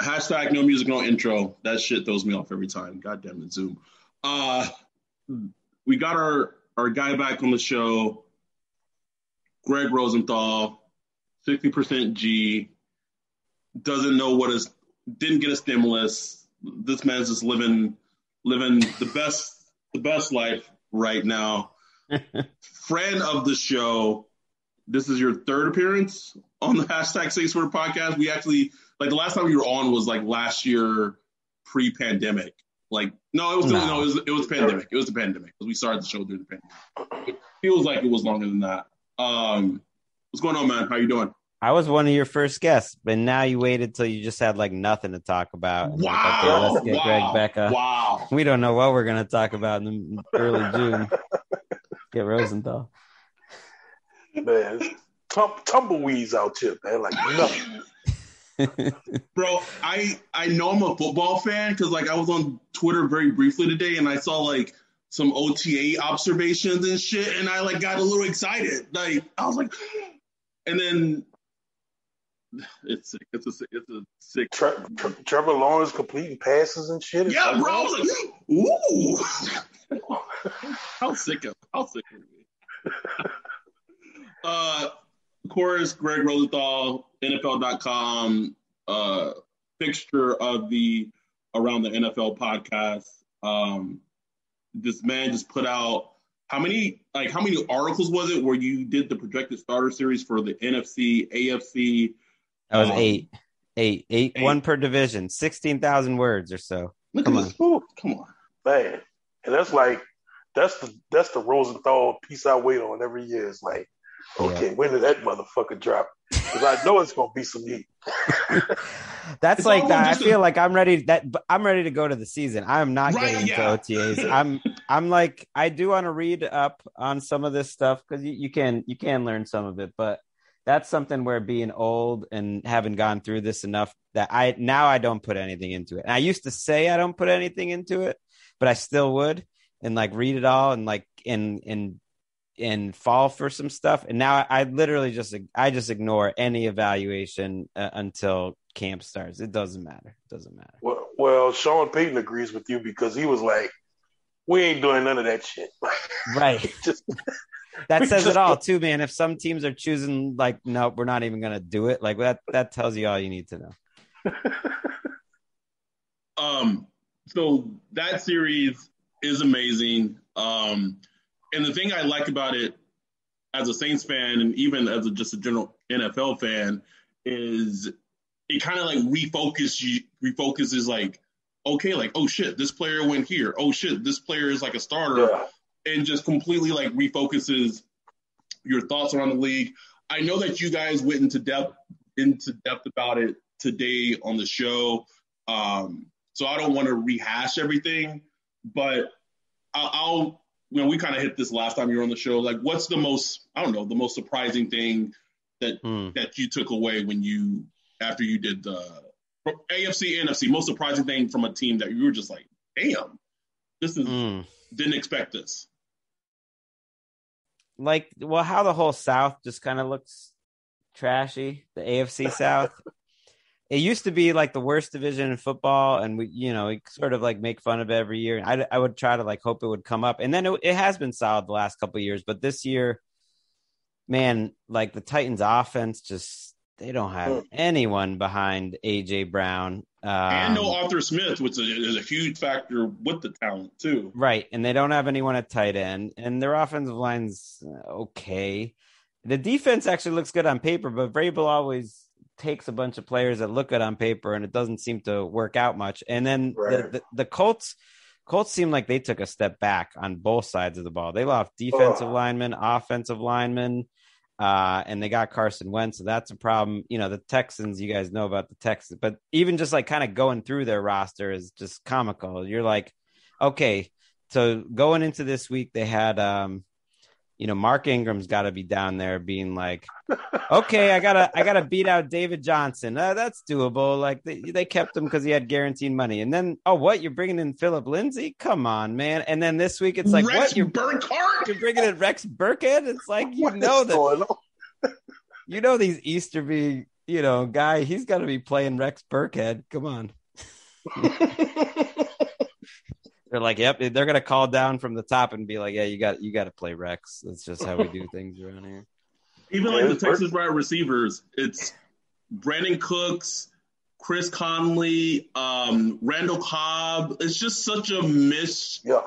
Hashtag no music, no intro. That shit throws me off every time. God damn it, Zoom. Uh, we got our, our guy back on the show, Greg Rosenthal, 60% G, doesn't know what is, didn't get a stimulus. This man's just living living the best the best life right now. Friend of the show. This is your third appearance on the hashtag Six Word podcast. We actually like the last time you were on was like last year pre-pandemic. Like no, it was no, no it was it was pandemic. It was the pandemic because we started the show during the pandemic. It feels like it was longer than that. Um, what's going on, man? How you doing? I was one of your first guests, but now you waited till you just had like nothing to talk about. Wow! Like, okay, let's get wow, Greg Becca. Wow! We don't know what we're gonna talk about in early June. get Rosenthal. Man, tum- tumbleweeds out here, man. Like nothing. Bro, I I know I'm a football fan because like I was on Twitter very briefly today and I saw like some OTA observations and shit, and I like got a little excited. Like I was like, and then it's sick. It's a it's a sick. Tre- Tre- Trevor Lawrence completing passes and shit. Yeah, bro. I was like, ooh. how sick of how sick of me. uh, of course, Greg Rosenthal, NFL.com, uh, fixture of the Around the NFL podcast. Um, this man just put out how many like how many articles was it where you did the projected starter series for the NFC, AFC, that was um, eight. eight, eight, eight, one per division, sixteen thousand words or so. Look come at on. this. Ooh, come on, man. And that's like that's the that's the Rosenthal piece I wait on every year. It's like, okay, yeah. when did that motherfucker drop? Because I know it's gonna be some heat. That's it's like that. I feel a... like I'm ready. That I'm ready to go to the season. I'm not right, getting yeah. into OTAs. I'm I'm like I do want to read up on some of this stuff because you, you can you can learn some of it, but that's something where being old and having gone through this enough that I now I don't put anything into it. And I used to say I don't put anything into it, but I still would and like read it all and like and and and fall for some stuff. And now I, I literally just I just ignore any evaluation uh, until camp starts. It doesn't matter. It doesn't matter. Well, well, Sean Payton agrees with you because he was like, "We ain't doing none of that shit." Right. just that says it all too, man. If some teams are choosing like, no, we're not even gonna do it, like that that tells you all you need to know. um so that series is amazing. Um and the thing I like about it as a Saints fan and even as a, just a general NFL fan is it kind of like refocus you refocuses like okay like oh shit this player went here. Oh shit this player is like a starter. Yeah. And just completely like refocuses your thoughts around the league. I know that you guys went into depth into depth about it today on the show, um, so I don't want to rehash everything, but I'll, I'll you know we kind of hit this last time you were on the show. Like, what's the most I don't know the most surprising thing that mm. that you took away when you after you did the AFC NFC most surprising thing from a team that you were just like, damn, this is mm. didn't expect this like well how the whole south just kind of looks trashy the afc south it used to be like the worst division in football and we you know we sort of like make fun of it every year I, I would try to like hope it would come up and then it, it has been solid the last couple years but this year man like the titans offense just they don't have hmm. anyone behind AJ Brown. Um, and no Arthur Smith, which is a huge factor with the talent too. Right, and they don't have anyone at tight end, and their offensive line's uh, okay. The defense actually looks good on paper, but Vrabel always takes a bunch of players that look good on paper, and it doesn't seem to work out much. And then right. the, the, the Colts. Colts seem like they took a step back on both sides of the ball. They lost defensive oh. linemen, offensive linemen. Uh, and they got Carson Wentz, so that's a problem. You know, the Texans, you guys know about the Texans, but even just like kind of going through their roster is just comical. You're like, okay, so going into this week, they had um, you know, Mark Ingram's got to be down there being like, okay, I gotta, I gotta beat out David Johnson. Uh, that's doable. Like they, they kept him because he had guaranteed money. And then, oh, what you're bringing in Philip Lindsay? Come on, man. And then this week it's like, Rex what you're Burkhead? You're bringing in Rex Burkhead? It's like you what know that, you know these Easterby, you know, guy. He's got to be playing Rex Burkhead. Come on. they're like, yep, they're gonna call down from the top and be like, yeah, you got you got to play Rex. That's just how we do things around here. Even like the Texas wide receivers, it's Brandin Cooks, Chris Conley, um, Randall Cobb. It's just such a miss. Yuck.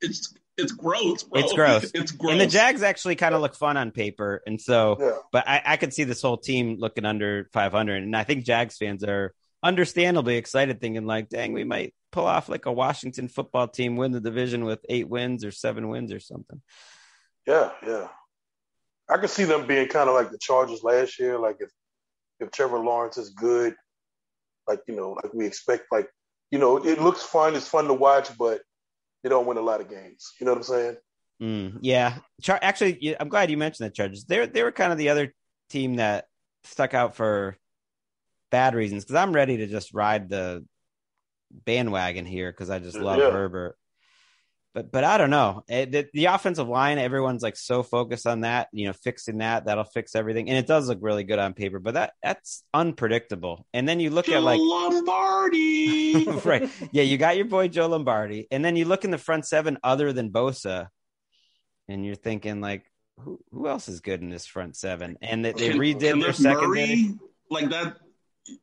It's it's gross. Bro. It's gross. It's gross. And the Jags actually kind of look fun on paper, and so, yeah. but I, I could see this whole team looking under 500, and I think Jags fans are understandably excited, thinking like, "Dang, we might pull off like a Washington football team, win the division with eight wins or seven wins or something. Yeah, yeah. I could see them being kind of like the Chargers last year. Like if if Trevor Lawrence is good, like you know, like we expect, like you know, it looks fun. It's fun to watch, but they don't win a lot of games. You know what I'm saying? Mm, yeah. Char- actually, I'm glad you mentioned the Chargers. They they were kind of the other team that stuck out for bad reasons because I'm ready to just ride the bandwagon here because I just love yeah. Herbert. But but I don't know. It, the, the, offensive line, everyone's like so focused on that, you know, fixing that. That'll fix everything, and it does look really good on paper. But that that's unpredictable. And then you look Joe at like Lombardi, right? Yeah, you got your boy Joe Lombardi, and then you look in the front seven other than Bosa, and you're thinking like, who who else is good in this front seven? And they, they redid their secondary. Like that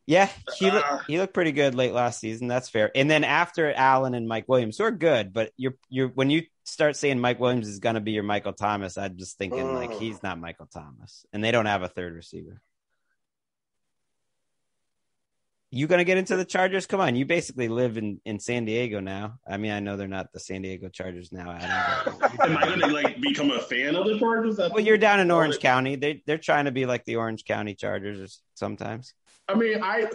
yeah, he looked, uh, he looked pretty good late last season. That's fair. And then after Allen and Mike Williams, who are good, but you're you're when you start saying Mike Williams is going to be your Michael Thomas, I'm just thinking uh, like he's not Michael Thomas, and they don't have a third receiver. You going to get into the Chargers? Come on, you basically live in, in San Diego now. I mean, I know they're not the San Diego Chargers now. Adam, Am I going to like become a fan of the Chargers? Well, you're down in Orange County. They they're trying to be like the Orange County Chargers sometimes. I mean, I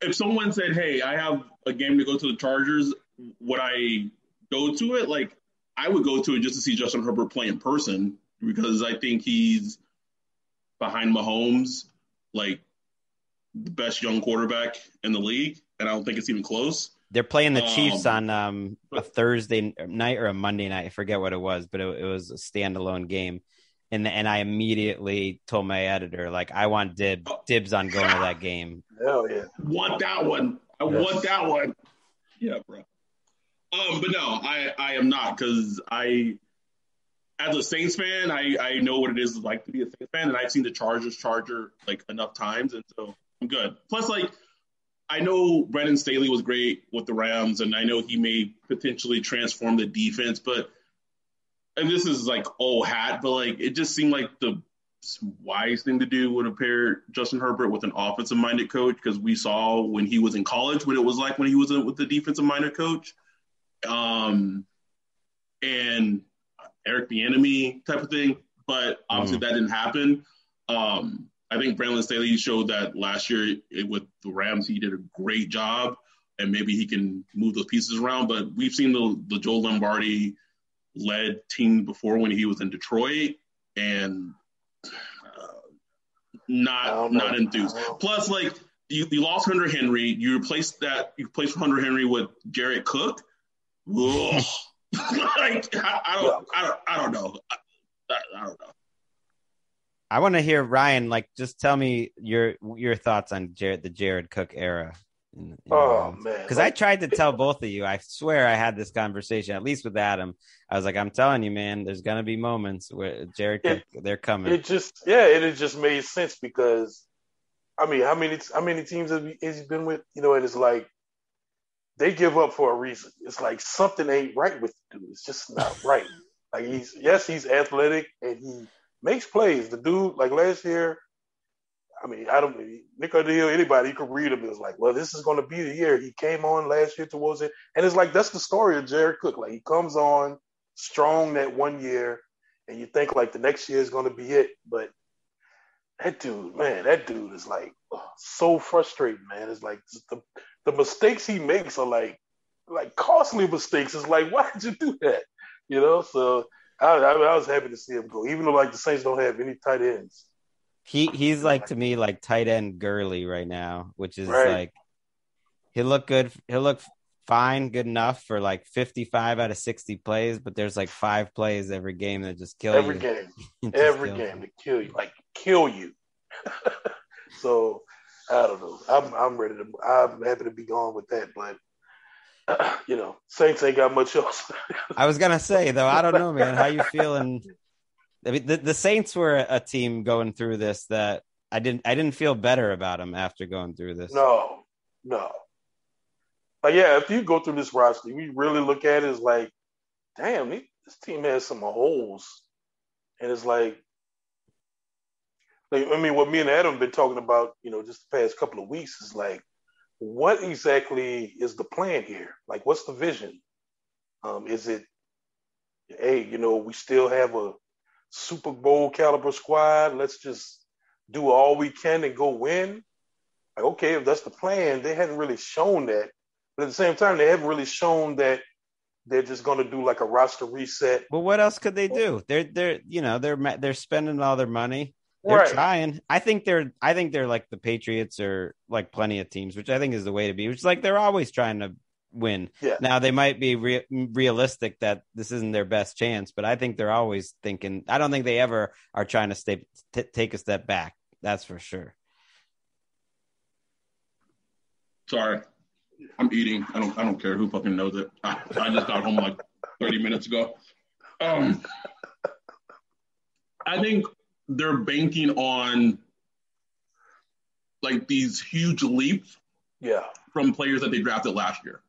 if someone said, "Hey, I have a game to go to the Chargers," would I go to it? Like, I would go to it just to see Justin Herbert play in person because I think he's behind Mahomes, like the best young quarterback in the league, and I don't think it's even close. They're playing the Chiefs um, on um, a Thursday night or a Monday night. I forget what it was, but it, it was a standalone game and and I immediately told my editor like I want dib, dibs on going to that game. Hell yeah, want that one. I yes. want that one. Yeah, bro. Um, but no, I I am not because I, as a Saints fan, I I know what it is like to be a Saints fan, and I've seen the Chargers Charger like enough times, and so I'm good. Plus, like. I know Brandon Staley was great with the Rams, and I know he may potentially transform the defense, but and this is like old hat, but like it just seemed like the wise thing to do would have paired Justin Herbert with an offensive minded coach because we saw when he was in college what it was like when he was with the defensive minded coach. Um, and Eric Bieniemy type of thing, but obviously mm. that didn't happen. Um, I think Brandon Staley showed that last year it, with the Rams, he did a great job, and maybe he can move those pieces around. But we've seen the the Joe Lombardi led team before when he was in Detroit, and uh, not not enthused. Plus, like you, you lost Hunter Henry, you replaced that you replaced Hunter Henry with Jared Cook. like I, I, don't, I don't, I don't know. I, I don't know. I want to hear Ryan. Like, just tell me your your thoughts on Jared, the Jared Cook era. In, oh man! Because I tried to tell both of you. I swear I had this conversation at least with Adam. I was like, I'm telling you, man, there's gonna be moments where Jared, it, they're coming. It just yeah, it, it just made sense because I mean, how many how many teams has he been with? You know, and it's like they give up for a reason. It's like something ain't right with the dude. It's just not right. like he's yes, he's athletic and he makes plays. The dude, like last year, I mean, I don't Nick Underhill, anybody, you could read him. It's like, well, this is going to be the year. He came on last year towards it, and it's like that's the story of Jared Cook. Like he comes on strong that one year, and you think like the next year is going to be it. But that dude, man, that dude is like oh, so frustrating, man. It's like the the mistakes he makes are like like costly mistakes. It's like, why did you do that? You know, so I, I, I was happy to see him go, even though like the Saints don't have any tight ends. He he's like to me like tight end Gurley right now, which is right. like he'll look good. He'll look fine, good enough for like 55 out of 60 plays, but there's like five plays every game that just kill every you. game, every game to kill you, like kill you. so I don't know. I'm I'm ready to. I'm happy to be gone with that, but you know, Saints ain't got much else. I was gonna say though, I don't know, man. How you feeling? I mean, the, the Saints were a team going through this that I didn't. I didn't feel better about them after going through this. No, no. But yeah, if you go through this roster, you really look at it as like, damn, this team has some holes, and it's like, like I mean, what me and Adam have been talking about, you know, just the past couple of weeks is like what exactly is the plan here? Like, what's the vision? Um, is it, hey, you know, we still have a Super Bowl caliber squad. Let's just do all we can and go win. Like, okay, if that's the plan, they hadn't really shown that. But at the same time, they haven't really shown that they're just going to do like a roster reset. But what else could they oh. do? They're they're you know they're they're spending all their money. They're right. trying. I think they're. I think they're like the Patriots or like plenty of teams, which I think is the way to be. Which is like they're always trying to win. Yeah. Now they might be re- realistic that this isn't their best chance, but I think they're always thinking. I don't think they ever are trying to stay t- take a step back. That's for sure. Sorry, I'm eating. I don't. I don't care who fucking knows it. I, I just got home like 30 minutes ago. Um, I think they're banking on like these huge leaps yeah. from players that they drafted last year.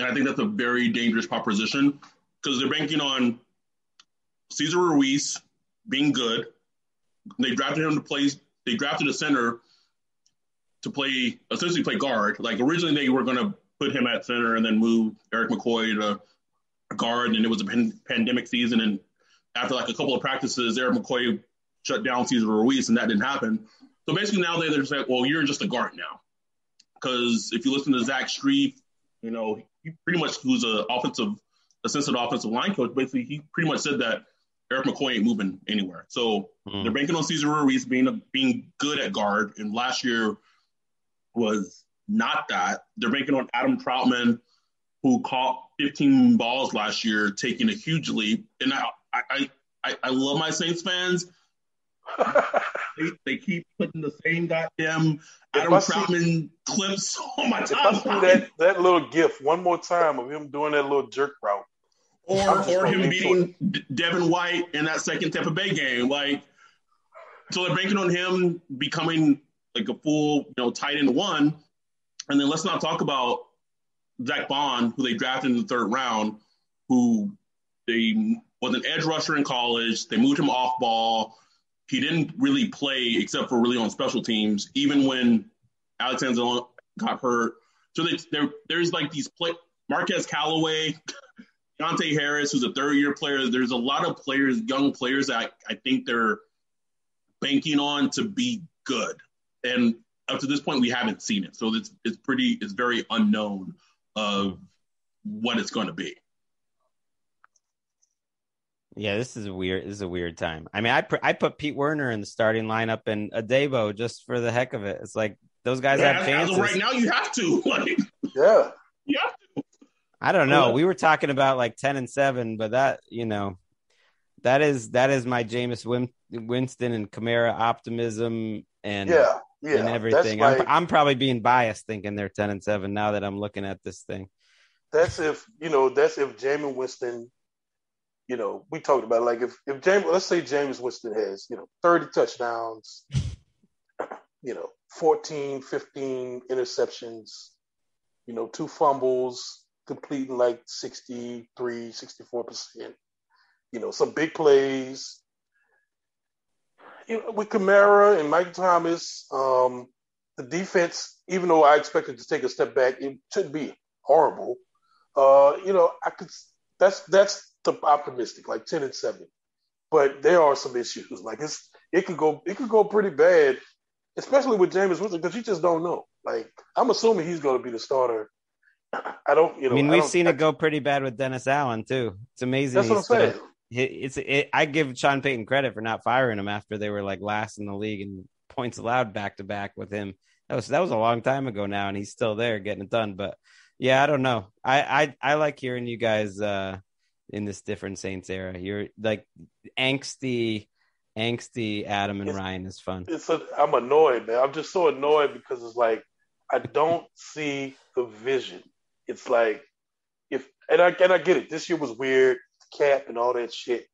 And I think that's a very dangerous proposition because they're banking on Cesar Ruiz being good. They drafted him to play, they drafted a center to play, essentially play guard. Like originally they were going to put him at center and then move Erik McCoy to guard. And it was a pan- pandemic season. And after like a couple of practices, Erik McCoy shut down Cesar Ruiz, and that didn't happen. So basically, now they're just like, well, you're just a guard now. Because if you listen to Zach Strief, you know, he pretty much who's an offensive, assistant offensive line coach, basically he pretty much said that Erik McCoy ain't moving anywhere. So mm. they're banking on Cesar Ruiz being a, being good at guard, and last year was not that. They're banking on Adam Trautman, who caught 15 balls last year, taking a huge leap. And I I I, I love my Saints fans they, they, keep putting the same goddamn Adam Trautman clips on my timeline. that, that little gif one more time of him doing that little jerk route. Or, or him beating Devin White in that second Tampa Bay game. Like, so they're banking on him becoming like a full, you know, tight end one. And then let's not talk about Zack Baun, who they drafted in the third round, who they was an edge rusher in college. They moved him off ball he didn't really play except for really on special teams, even when Alexander got hurt. So there, there's like these play Marquez Callaway, Deonte Harris, who's a third year player. There's a lot of players, young players that I, I think they're banking on to be good. And up to this point, we haven't seen it. So it's it's pretty it's very unknown of what it's going to be. Yeah, this is a weird. This is a weird time. I mean, I I put Pete Werner in the starting lineup and Adebo just for the heck of it. It's like those guys yeah, have chances. right now, you have to. Like, yeah, you have to. I don't know. We were talking about like ten and seven, but that you know, that is that is my Jameis Win- Winston and Kamara optimism and yeah, yeah, and everything. I'm, I'm probably being biased thinking they're ten and seven now that I'm looking at this thing. That's if you know. That's if Jameis Winston you know, we talked about like if if Jameis, let's say Jameis Winston has you know 30 touchdowns, you know, 14, 15 interceptions, you know, two fumbles, completing like 63, 64 percent, you know, some big plays. You know, with Kamara and Mike Thomas, um, the defense, even though I expected to take a step back, it shouldn't be horrible. Uh, you know, I could. That's that's optimistic, like ten and seven. But there are some issues. Like it's it could go it could go pretty bad, especially with Jameis Winston because you just don't know. Like I'm assuming he's going to be the starter. I don't, you know. I mean, we've I seen it go pretty bad with Dennis Allen too. It's amazing. That's what I'm saying. It's it, I give Sean Payton credit for not firing him after they were like last in the league and points allowed back to back with him. That was that was a long time ago now, and he's still there getting it done. But yeah, I don't know. I I, I like hearing you guys uh, in this different Saints era. You're like angsty, angsty Adam and it's, Ryan is fun. It's a, I'm annoyed, man. I'm just so annoyed because it's like I don't see the vision. It's like if and I and I get it. This year was weird, cap and all that shit.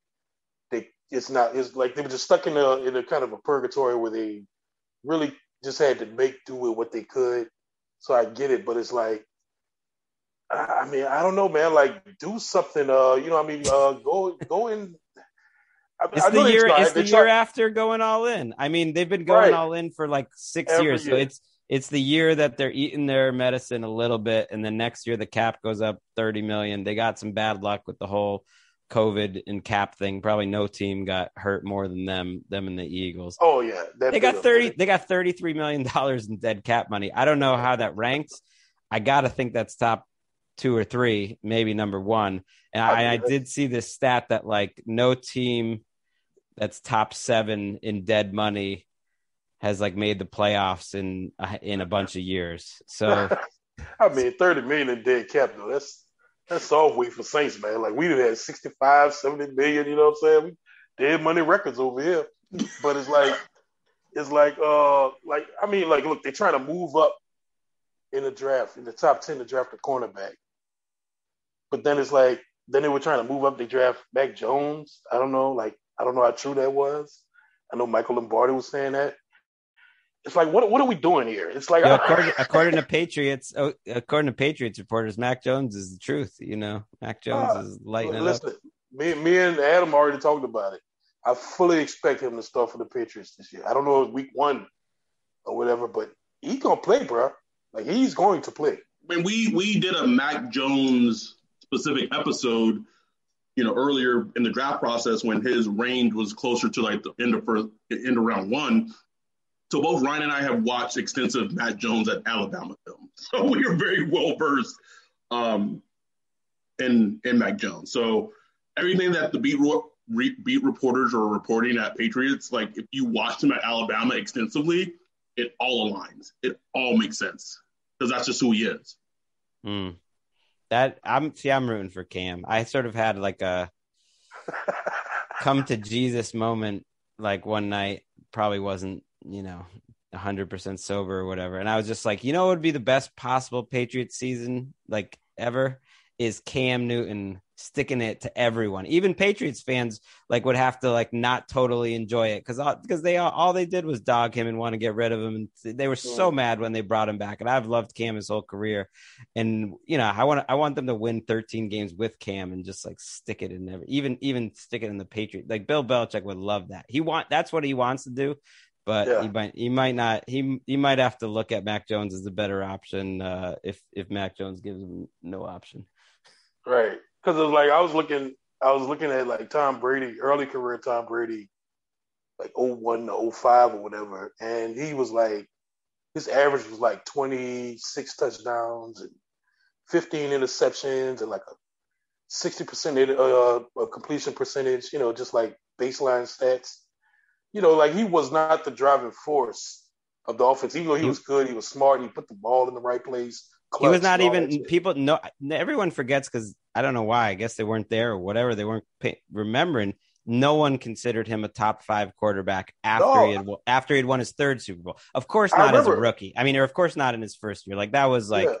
They it's not. It's like they were just stuck in a in a kind of a purgatory where they really just had to make do with what they could. So I get it, but it's like I mean, I don't know, man. Like, do something. Uh, you know, I mean, uh, go go in. I, it's I the year. It's the year after going all in. I mean, they've been going right. all in for like six Every years, year. so it's it's the year that they're eating their medicine a little bit, and then next year the cap goes up thirty million. They got some bad luck with the whole COVID and cap thing. Probably no team got hurt more than them, them and the Eagles. Oh yeah, they got thirty. They got thirty three million dollars in dead cap money. I don't know how that ranks. I gotta think that's top two or three, maybe number one. And I, I did see this stat that like no team that's top seven in dead money has like made the playoffs in in a bunch of years. So, I mean, thirty million in dead capital. That's that's all we for Saints, man. Like we've had 65, 70 million. You know what I'm saying? dead money records over here. but it's like it's like uh like I mean like look, they're trying to move up in the draft in the top ten to draft a cornerback. But then it's like then they were trying to move up. They draft Mac Jones. I don't know, like I don't know how true that was. I know Michael Lombardi was saying that. It's like what what are we doing here? It's like according, according, to Patriots, oh, according to Patriots reporters, Mac Jones is the truth. You know, Mac Jones uh, is lighting listen, it up. Me, me and Adam already talked about it. I fully expect him to start for the Patriots this year. I don't know if week one or whatever, but he's gonna play, bro. Like he's going to play. I mean, we we did a Mac Jones specific episode, you know, earlier in the draft process when his range was closer to like the end of first, end of round one. So both Ryan and I have watched extensive Mac Jones at Alabama film, so we are very well versed um, in in Mac Jones. So everything that the beat re, beat reporters are reporting at Patriots, like if you watch him at Alabama extensively, it all aligns. It all makes sense because that's just who he is. Mm that I'm see I'm rooting for Cam. I sort of had like a come to Jesus moment like one night probably wasn't, you know, 100% sober or whatever. And I was just like, you know what would be the best possible Patriots season like ever is Cam Newton sticking it to everyone. Even Patriots fans like would have to like not totally enjoy it because because they all, all they did was dog him and want to get rid of him, and they were so mad when they brought him back. And I've loved Cam his whole career, and you know I want I want them to win 13 games with Cam and just like stick it in every even even stick it in the Patriot. Like Bill Belichick would love that. He want that's what he wants to do. But yeah. he might he might not he he might have to look at Mac Jones as a better option uh, if if Mac Jones gives him no option. Right because it's like I was looking, I was looking at like Tom Brady, early career Tom Brady, like 01 to 05 or whatever, and he was like, his average was like 26 touchdowns and 15 interceptions and like a 60% uh, completion percentage, you know, just like baseline stats. You know, like he was not the driving force of the offense. Even though he was good, he was smart, he put the ball in the right place. He was not even people. No, everyone forgets because I don't know why. I guess they weren't there or whatever. They weren't pay, remembering. No one considered him a top five quarterback after no. he had after he had won his third Super Bowl. Of course, not as a rookie. I mean, or of course not in his first year. Like that was like. Yeah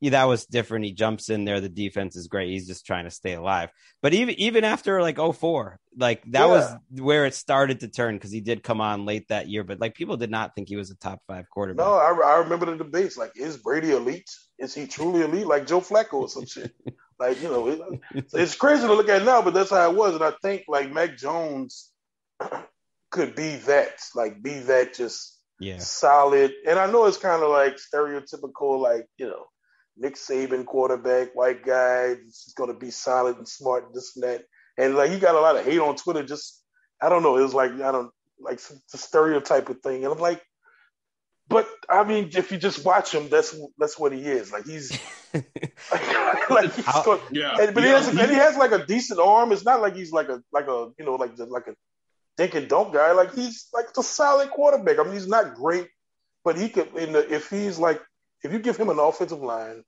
yeah, that was different. He jumps in there. The defense is great. He's just trying to stay alive. But even even after like 04, like that yeah. was where it started to turn because he did come on late that year. But like people did not think he was a top five quarterback. No, I, I remember the debates. Like, is Brady elite? Is he truly elite? Like Joe Flacco or some shit. Like you know, it, it's crazy to look at now, but that's how it was. And I think like Mac Jones could be that, like be that just yeah solid. And I know it's kind of like stereotypical, like you know Nick Saban quarterback, white guy, he's going to be solid and smart, and this and that. And like he got a lot of hate on Twitter. Just I don't know. It was like I don't like the stereotype of thing, and I'm like, but I mean, if you just watch him, that's that's what he is. Like he's like, like he's going, yeah, and, but yeah. he has and he has like a decent arm. It's not like he's like a like a you know like like a dink and dunk guy. Like he's like a solid quarterback. I mean, he's not great, but he could. In the, if he's like if you give him an offensive line,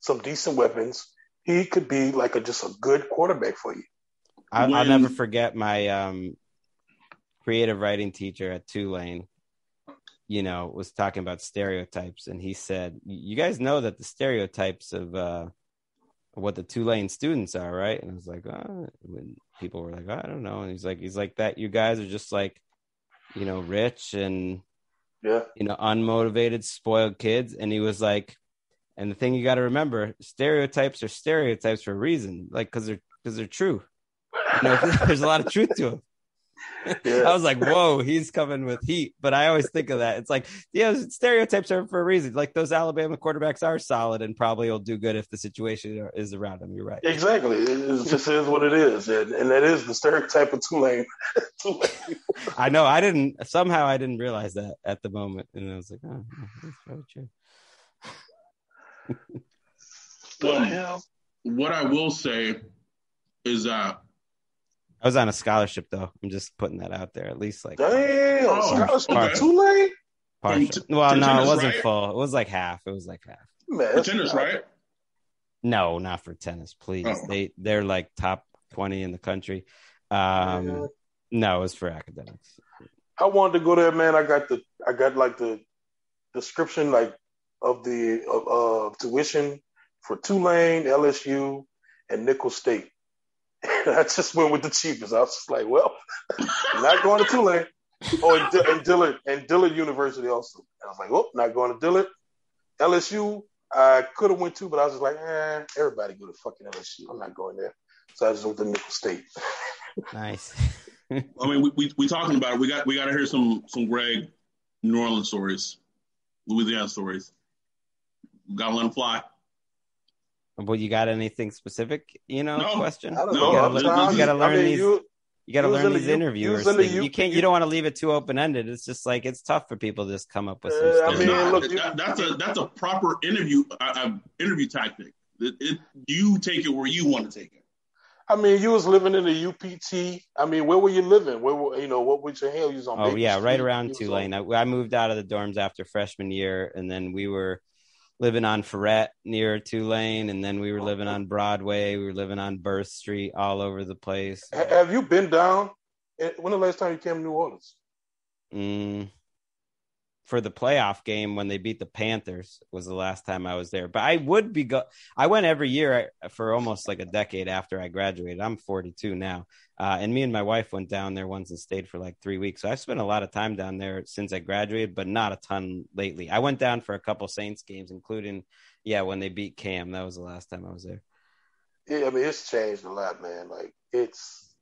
some decent weapons, he could be like a just a good quarterback for you. I, will never forget my um, creative writing teacher at Tulane. You know, was talking about stereotypes, and he said, "You guys know that the stereotypes of uh, what the Tulane students are, right?" And I was like, oh. when people were like, oh, "I don't know," and he's like, "He's like that. You guys are just like, you know, rich and." Yeah. You know, unmotivated, spoiled kids. And he was like, and the thing you got to remember, stereotypes are stereotypes for a reason, like because they're because they're true. You know, there's a lot of truth to them. Yeah. I was like, whoa, he's coming with heat. But I always think of that. It's like, yeah, stereotypes are for a reason. Like those Alabama quarterbacks are solid and probably will do good if the situation is around them. You're right. Exactly. It just is what it is. And, and that is the stereotype of Tulane. Tulane. I know. I didn't, somehow I didn't realize that at the moment. And I was like, oh, that's probably true well, what I will say is that I was on a scholarship though. I'm just putting that out there. At least like damn oh, scholarship Tulane. Partial. Well, no, it wasn't right? full. It was like half. It was like half. Man, for tennis, right? No, not for tennis. Please, oh. they they're like top twenty in the country. Um, yeah. no, it was for academics. I wanted to go there, man. I got the I got like the description like of the of, uh, tuition for Tulane, LSU, and Nicholls State. And I just went with the cheapest. I was just like, well, I'm not going to Tulane. Oh, and, D- and Dillard and Dillard University also. And I was like, oh, not going to Dillard. LSU, I could have went to, but I was just like, eh, everybody go to fucking LSU. I'm not going there. So I just went to Nicholls State. nice. I mean, we, we we talking about it. We got we got to hear some some Greg New Orleans stories, Louisiana stories. Gotta let them fly. Well, you got anything specific? You know, no, question. I. You gotta, learn, you gotta learn I mean, these. You, you got to learn these interviewers. The, you, you, can't. You don't want to leave it too open ended. It's just like it's tough for people to just come up with some. Uh, I mean, look, that, that's a that's a proper interview uh, uh, interview tactic. It, it, you take it where you want to take it. I mean, you was living in the UPT. I mean, where were you living? Where were you know what was your hell? You was on. Oh yeah, Street. right around Tulane. I, I moved out of the dorms after freshman year, and then we were living on Freret near Tulane, and then we were living on Broadway. We were living on Burthe Street, all over the place. Have you been down? When the last time you came to New Orleans? Mm, for the playoff game when they beat the Panthers was the last time I was there. But I would be go. I went every year for almost like a decade after I graduated. I'm 42 now, uh, and me and my wife went down there once and stayed for like three weeks. So I've spent a lot of time down there since I graduated, but not a ton lately. I went down for a couple Saints games, including yeah when they beat Cam. That was the last time I was there. Yeah, I mean it's changed a lot, man. Like it's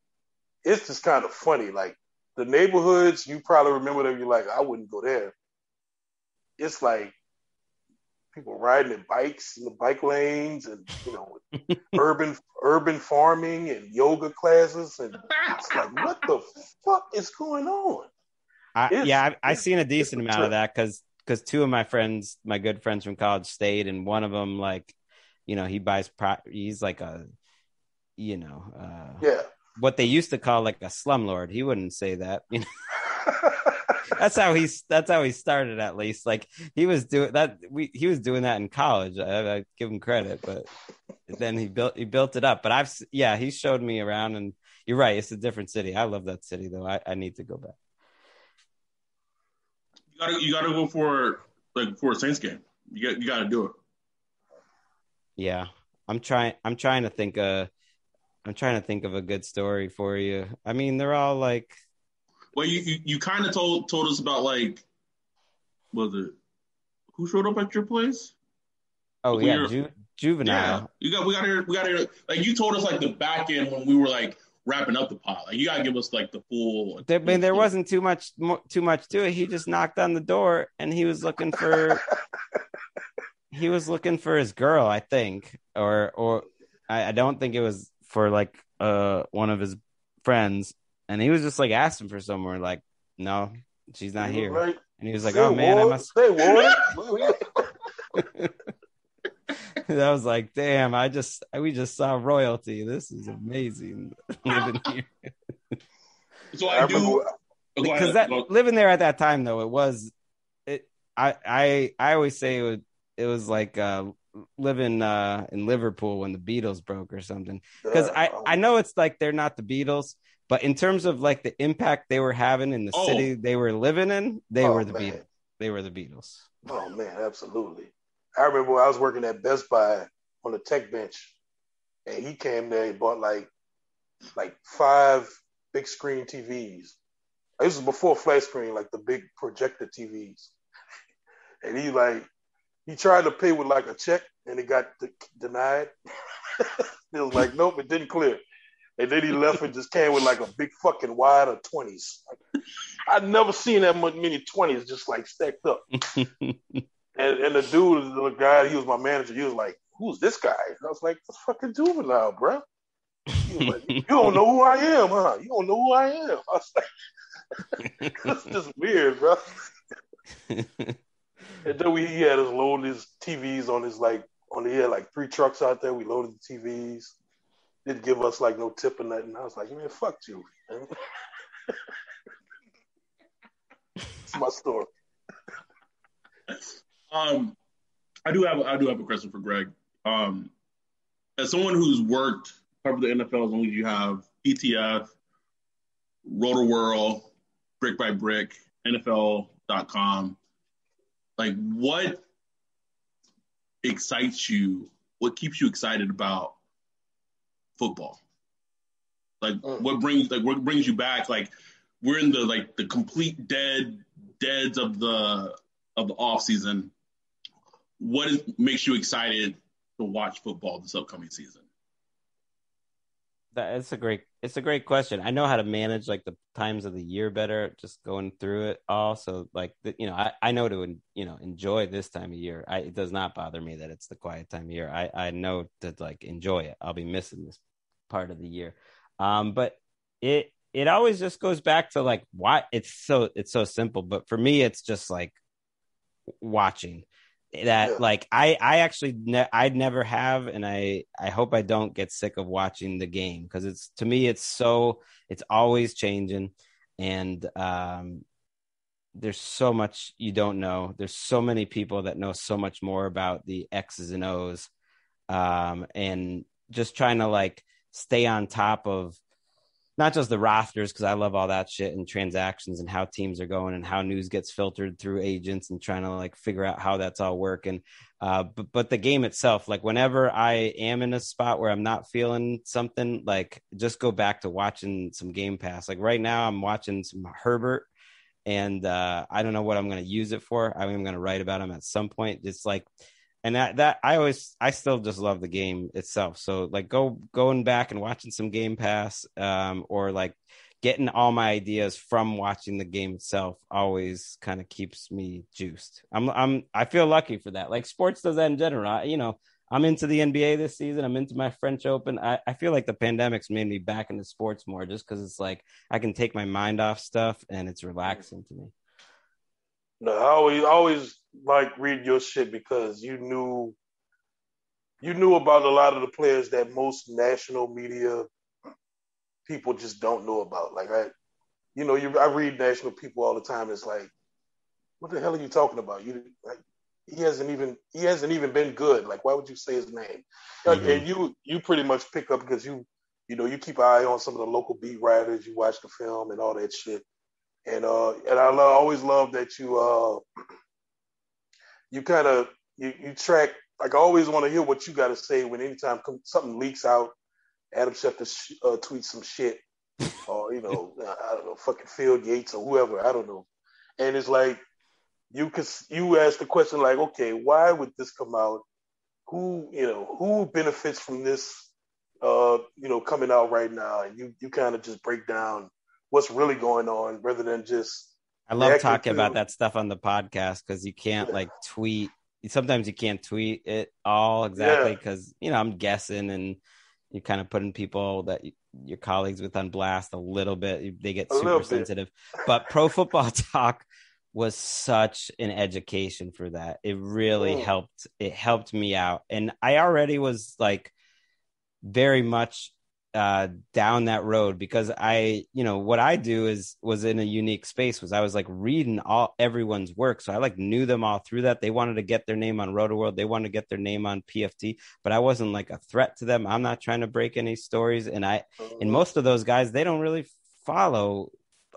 it's just kind of funny. Like the neighborhoods, you probably remember them. You're like, I wouldn't go there. It's like people riding their bikes in the bike lanes and you know urban urban farming and yoga classes and it's like what the fuck is going on? I, yeah I, I seen a decent amount of that because because two of my friends my good friends from college stayed and one of them like you know he buys pro he's like a you know uh yeah. what they used to call like a slumlord. He wouldn't say that you know that's how he's that's how he started at least. Like he was doing that we he was doing that in college. I, I, give him credit but then he built he built it up. But i've yeah he showed me around and you're right it's a different city. I love that city though. I, I need to go back. You gotta you gotta go for like for a saints game. You got you gotta do it. Yeah. I'm trying i'm trying to think uh i'm trying to think of a good story for you. I mean they're all like well, you you, you kind of told told us about like, was it who showed up at your place? Oh like yeah, Ju- juvenile. Yeah, you got we got here we got here like you told us like the back end when we were like wrapping up the pot. Like you gotta give us like the full. I mean, there wasn't too much too much to it. He just knocked on the door and he was looking for. he was looking for his girl, I think, or or I, I don't think it was for like uh one of his friends and he was just like asking for somewhere like no, she's not here. Right. And he was like, "Oh man, I must." Say I was like, "Damn, I just we just saw royalty. This is amazing living here." so I, I do because that living there at that time though it was it I I I always say it was it was like uh living uh in Liverpool when the Beatles broke or something because I I know it's like they're not the Beatles but in terms of like the impact they were having in the oh. city they were living in, they oh, were the man. Beatles. They were the Beatles. Oh man, absolutely. I remember when I was working at Best Buy on the tech bench, and he came there and bought like like five big screen TVs. This was before flat screen, like the big projector TVs. And he like he tried to pay with like a check, and it got de- denied. it was like, nope, it didn't clear. And then he left and just came with like a big fucking wide of 20s. I'd never seen that many 20s just like stacked up. and, and the dude, the guy, he was my manager. He was like, who's this guy? And I was like, that's fucking juvenile, bro. Like, you don't know who I am, huh? You don't know who I am. I was like, it's just weird, bro. and then we he had us load his TVs on his like on the he had like three trucks out there. We loaded the TVs didn't give us like no tip or nothing. I was like, man, fuck you. It's my story. Um, I do have I do have a question for Greg. Um, as someone who's worked covered the NFL as long as you have, ETF, Rotoworld, Brick by Brick, NFL.com, like what excites you? What keeps you excited about football? Like mm. what brings like what brings you back? Like we're in the like the complete dead deads of the of the off season. What is, makes you excited to watch football this upcoming season? That's a great it's a great question. I know how to manage like the times of the year better, just going through it all. So like you know, I, I know to you know enjoy this time of year. I, it does not bother me that it's the quiet time of year. I I know to like enjoy it. I'll be missing this part of the year. Um, but it it always just goes back to like why it's so it's so simple. But for me, it's just like watching that yeah. like i i actually ne- i'd never have and i i hope i don't get sick of watching the game because it's to me it's so it's always changing and um there's so much you don't know there's so many people that know so much more about the x's and o's um and just trying to like stay on top of not just the rosters because I love all that shit and transactions and how teams are going and how news gets filtered through agents and trying to like figure out how that's all working. Uh, but but the game itself, like whenever I am in a spot where I'm not feeling something, like just go back to watching some Game Pass. Like right now, I'm watching some Herbert, and uh, I don't know what I'm going to use it for. I'm going to write about him at some point. It's like and that that I always I still just love the game itself. So like go going back and watching some Game Pass, um, or like getting all my ideas from watching the game itself always kind of keeps me juiced. I'm I'm I feel lucky for that. Like sports does that in general. I, you know, I'm into the NBA this season. I'm into my French Open. I, I feel like the pandemic's made me back into sports more just because it's like I can take my mind off stuff and it's relaxing to me. No, I always always like read your shit because you knew you knew about a lot of the players that most national media people just don't know about. Like I, you know, you I read national people all the time. It's like, what the hell are you talking about? You like he hasn't even he hasn't even been good. Like why would you say his name? Like, mm-hmm. And you you pretty much pick up because you you know you keep an eye on some of the local beat writers. You watch the film and all that shit. And uh, and I love, always love that you uh, you kind of you, you track. Like I always want to hear what you got to say when anytime something leaks out. Adam Schefter sh- uh, tweets some shit, or you know, I don't know, fucking Field Yates or whoever, I don't know. And it's like you could you ask the question like, okay, why would this come out? Who you know who benefits from this? Uh, you know, coming out right now, and you you kind of just break down what's really going on rather than just. I love talking to... about that stuff on the podcast because you can't yeah. like tweet. Sometimes you can't tweet it all exactly because yeah. you know I'm guessing and you're kind of putting people that your colleagues with on blast a little bit. They get super sensitive. But Pro Football Talk was such an education for that. It really oh. helped. It helped me out, and I already was like very much uh, down that road because I, you know, what I do is was in a unique space was I was like reading all everyone's work. So I like knew them all through that. They wanted to get their name on Rotoworld. They wanted to get their name on PFT, but I wasn't like a threat to them. I'm not trying to break any stories. And I, and uh-huh. most of those guys, they don't really follow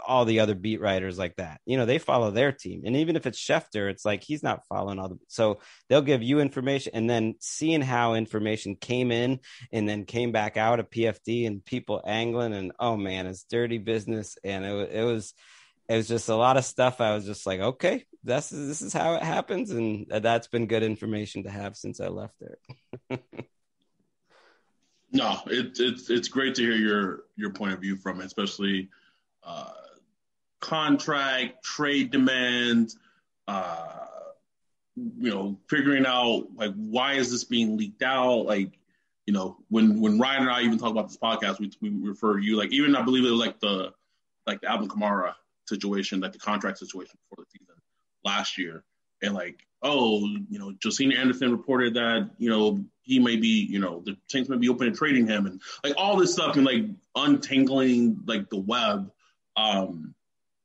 all the other beat writers like that. You know, they follow their team. And even if it's Schefter, it's like he's not following all the so they'll give you information and then seeing how information came in and then came back out of PFT and people angling and oh man, it's dirty business. And it, it was it was just a lot of stuff. I was just like, okay, this is this is how it happens, and that's been good information to have since I left there. no, it's it's it's great to hear your your point of view from it, especially uh, contract, trade demands, uh, you know, figuring out like why is this being leaked out? Like, you know, when when Ryan and I even talk about this podcast, we, we refer to you like even I believe it was like the like the Alvin Kamara situation, like the contract situation before the season last year, and like oh, you know, Josina Anderson reported that you know he may be, you know, the Saints may be open to trading him, and like all this stuff and like untangling like the web. Um,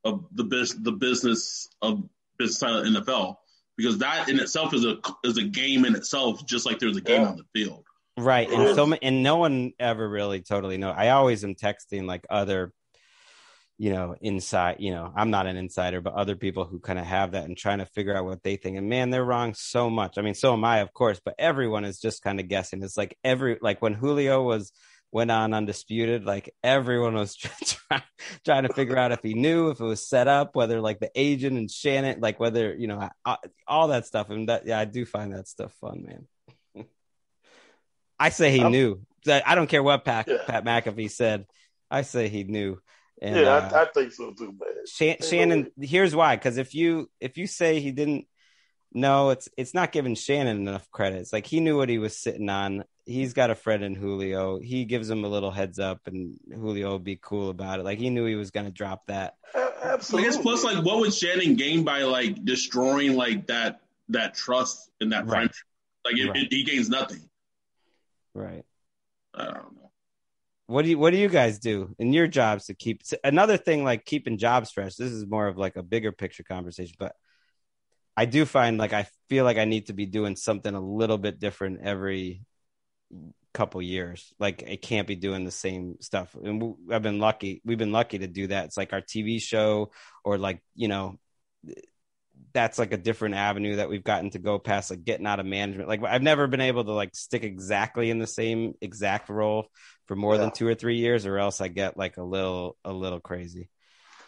of the business the business of business side of the NFL because that in itself is a is a game in itself, just like there's a game yeah. on the field. Right, and so and no one ever really totally know. I always am texting like other, you know, inside. You know, I'm not an insider, but other people who kind of have that and trying to figure out what they think. And man, they're wrong so much. I mean, so am I, of course, but everyone is just kind of guessing. It's like every like when Julio was went on undisputed like everyone was trying, trying to figure out if he knew if it was set up whether like the agent and shannon like whether you know all that stuff. And that yeah i do find that stuff fun man. I say he knew. I don't care what pat, yeah. pat mcafee said. I say he knew. And, yeah uh, I, I, think so too man. Shannon here's why. Because if you if you say he didn't no, it's it's not giving Shannon enough credit. It's like he knew what he was sitting on. He's got a friend in Julio. He gives him a little heads up, and Julio will be cool about it. Like he knew he was going to drop that. Absolutely. I guess plus, like, what would Shannon gain by like destroying like that that trust in that right. friendship? Like, it, right. it, he gains nothing. Right. I don't know. What do you What do you guys do in your jobs to keep another thing like keeping jobs fresh? This is more of like a bigger picture conversation, but I do find like I feel like I need to be doing something a little bit different every couple years. Like I can't be doing the same stuff. And I've been lucky. We've been lucky to do that. It's like our TV show or like, you know, that's like a different avenue that we've gotten to go past like getting out of management. Like I've never been able to like stick exactly in the same exact role for more yeah. than 2 or 3 years or else I get like a little a little crazy.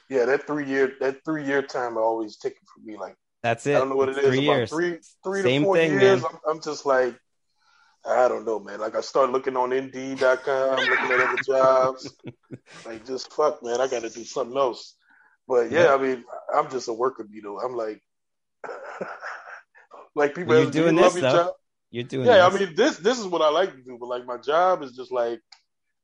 Yeah, that 3 year that 3 year time always taken for me like that's it. I don't know what it is. Three years. Three, three Same to four thing, years. I'm, I'm, just like, I don't know, man. Like I start looking on Indeed.com, looking at other jobs. like, just fuck, man. I got to do something else. But yeah, yeah, I mean, I'm just a worker bee, though. I'm like, like people. You're doing this, though. Job? You're doing. Yeah, this. I mean, this this is what I like to do. But like, my job is just like,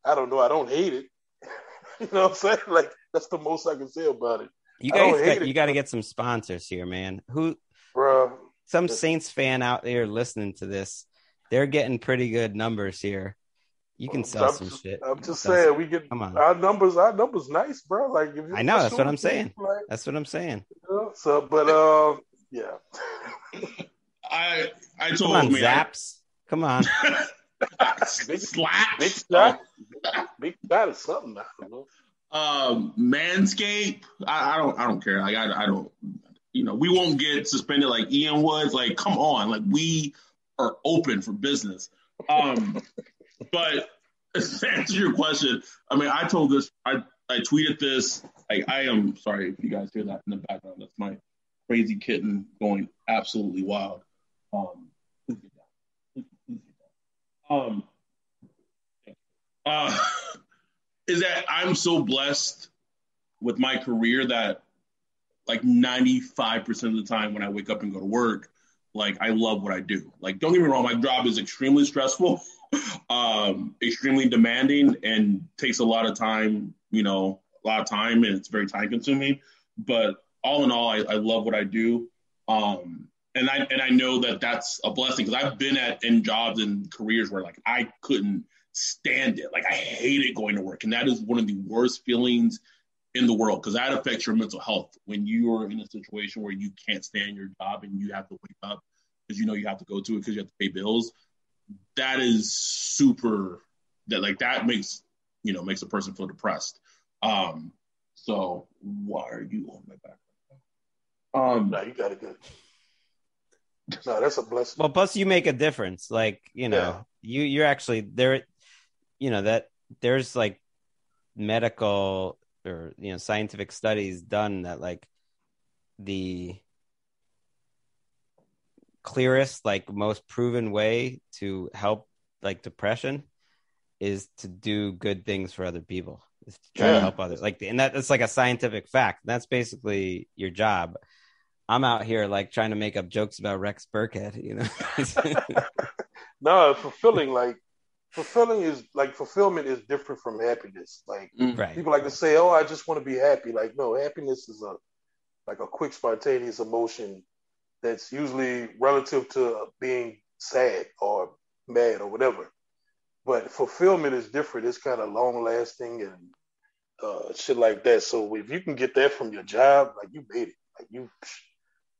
I don't know. I don't hate it. you know what I'm saying? Like, that's the most I can say about it. You guys, got, you got to get some sponsors here, man. Who, bro? Some Saints fan out there listening to this, they're getting pretty good numbers here. You can sell I'm some just, shit. I'm just saying, some, we get come on. our numbers. Our numbers nice, bro. Like I know that's what I'm saying. Like, that's what I'm saying. You know? So, but uh, yeah. I I told come on, me, Zapp's. I... Come on. big slap, big shot, big shot is something. I don't know. Um, Manscaped, I, I, don't, I don't care. Like, I, I don't, you know, we won't get suspended like Ian was. Like, come on, like we are open for business. Um, but to answer your question, I mean, I told this, I, I tweeted this. Like, I am sorry if you guys hear that in the background. That's my crazy kitten going absolutely wild. Um, um, uh, is that I'm so blessed with my career that like 95% of the time when I wake up and go to work, like I love what I do. Like, don't get me wrong, my job is extremely stressful, um, extremely demanding, and takes a lot of time. You know, a lot of time, and it's very time consuming. But all in all, I, I love what I do. Um, and I and I know that that's a blessing because I've been at in jobs and careers where like I couldn't stand it. Like I hated going to work, and that is one of the worst feelings in the world because that affects your mental health when you are in a situation where you can't stand your job and you have to wake up because you know you have to go to it because you have to pay bills. That is super. That like that makes you know makes a person feel depressed. Um, so why are you on my back? Um, no, you got it good. No, that's a blessing. Well, plus you make a difference. Like you know, yeah. you you're actually there. You know that there's like medical or you know scientific studies done that like the clearest like most proven way to help like depression is to do good things for other people is to try yeah. to help others. Like and that, that's like a scientific fact. That's basically your job. I'm out here like trying to make up jokes about rex burkhead you know? No fulfilling like fulfilling is like fulfillment is different from happiness. Like mm. right. people like to say, "Oh, I just want to be happy." Like no, happiness is a like a quick, spontaneous emotion that's usually relative to being sad or mad or whatever. But fulfillment is different. It's kind of long lasting and uh, shit like that. So if you can get that from your job, like you made it. Like you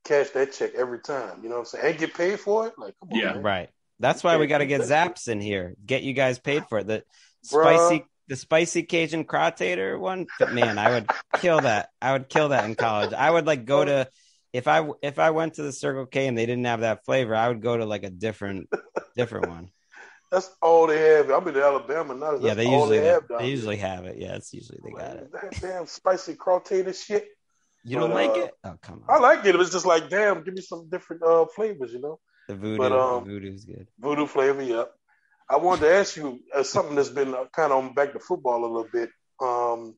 cash that check every time. You know what I'm saying? And get paid for it. Like come on, yeah, man. right. That's why we got to get Zapp's in here. Get you guys paid for it. The spicy, the spicy Cajun Crawtator one. But Man, I would kill that. I would kill that in college. I would like go to if I if I went to the Circle K and they didn't have that flavor, I would go to like a different different one. That's all they have. I'm in Alabama now. That's yeah, they usually they, have they usually have it. Yeah, it's usually they got it. That damn spicy Crawtator shit. You don't like uh, it? Oh come on. I like it. It was just like, damn, give me some different uh, flavors, you know. The voodoo, but, um, voodoo's good. Voodoo flavor, yep. I wanted to ask you uh, something that's been uh, kind of on back to football a little bit. Um,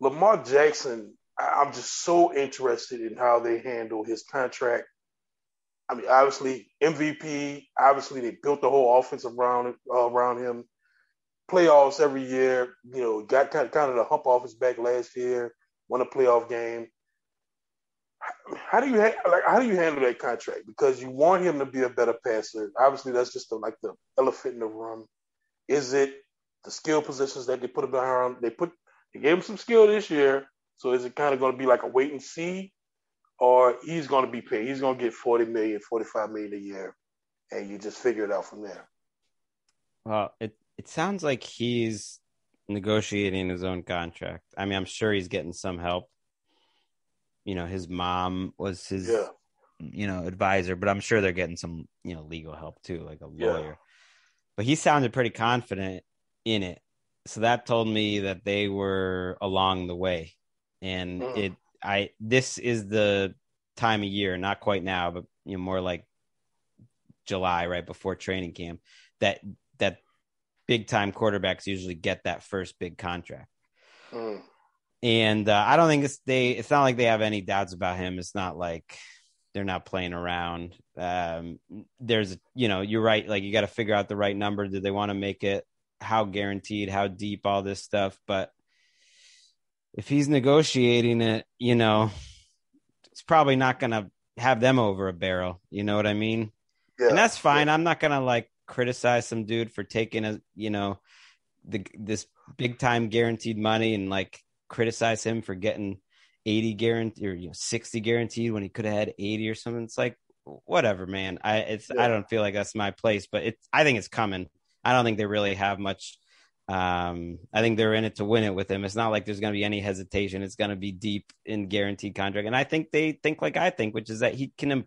Lamar Jackson, I, am just so interested in how they handle his contract. I mean, obviously MVP. Obviously, they built the whole offense around uh, around him. Playoffs every year. You know, got kind of, kind of the hump off his back last year. Won a playoff game how do you ha- like how do you handle that contract? Because you want him to be a better passer. Obviously, that's just the, like the elephant in the room. Is it the skill positions that they put him around? They put they gave him some skill this year, so is it kind of going to be like a wait and see, or he's going to be paid? He's going to get 40 million, 45 million a year, and you just figure it out from there. Well, it it sounds like he's negotiating his own contract. I mean, I'm sure he's getting some help you know his mom was his yeah. you know advisor but i'm sure they're getting some you know legal help too like a lawyer yeah. but he sounded pretty confident in it so that told me that they were along the way and mm. it i this is the time of year not quite now but you know more like july right before training camp that that big time quarterbacks usually get that first big contract mm and uh, I don't think it's they. It's not like they have any doubts about him. It's not like they're not playing around. Um, there's, you know, you're right. Like you got to figure out the right number. Do they want to make it? How guaranteed? How deep? All this stuff. But if he's negotiating it, you know, it's probably not going to have them over a barrel. You know what I mean? Yeah. And that's fine. Yeah. I'm not going to like criticize some dude for taking a, you know, the this big time guaranteed money and like criticize him for getting 80 guaranteed or you know 60 guaranteed when he could have had 80 or something. It's like whatever, man. I it's yeah. I don't feel like that's my place, but it's I think it's coming. I don't think they really have much. Um, I think they're in it to win it with him. It's not like there's going to be any hesitation. It's going to be deep in guaranteed contract, and I think they think like I think, which is that he can.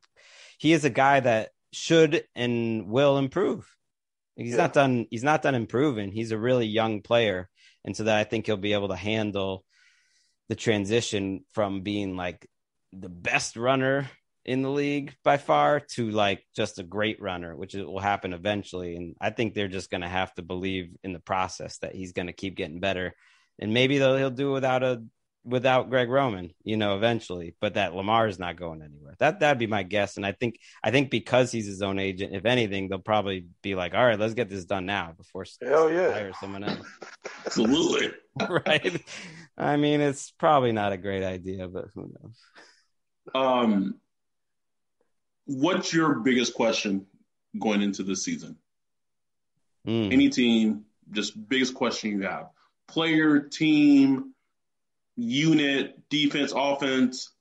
He is a guy that should and will improve. He's yeah. not done. He's not done improving. He's a really young player, and so that I think he'll be able to handle the transition from being like the best runner in the league by far to like just a great runner, which will happen eventually. And I think they're just going to have to believe in the process that he's going to keep getting better. And maybe though he'll do without a without Greg Roman, you know, eventually, but that Lamar is not going anywhere. That that'd be my guess. And I think I think because he's his own agent, if anything, they'll probably be like, all right, let's get this done now before Hell yeah. hire someone else. Absolutely. right. I mean, it's probably not a great idea, but who knows? Um what's your biggest question going into the season? Mm. Any team, just biggest question you have. Player, team, unit, defense, offense,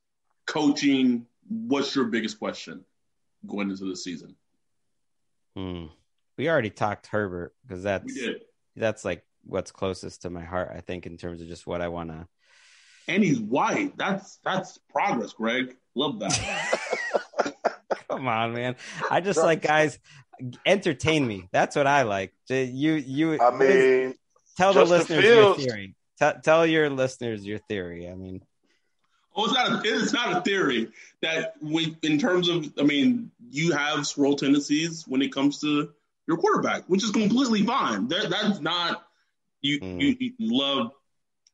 coaching, what's your biggest question going into the season? Hmm. We already talked Herbert because that's We did. that's like what's closest to my heart, I think, in terms of just what I want to. And he's white. That's that's progress, Greg. Love that. Come on, man! I just like guys entertain me. That's what I like. You you. I mean, tell the listeners Fields. your theory. T- tell your listeners your theory. I mean, Oh, it's not. A, it's not a theory that we, in terms of, I mean, you have swirl tendencies when it comes to your quarterback, which is completely fine. That that's not you. Mm. You, you love.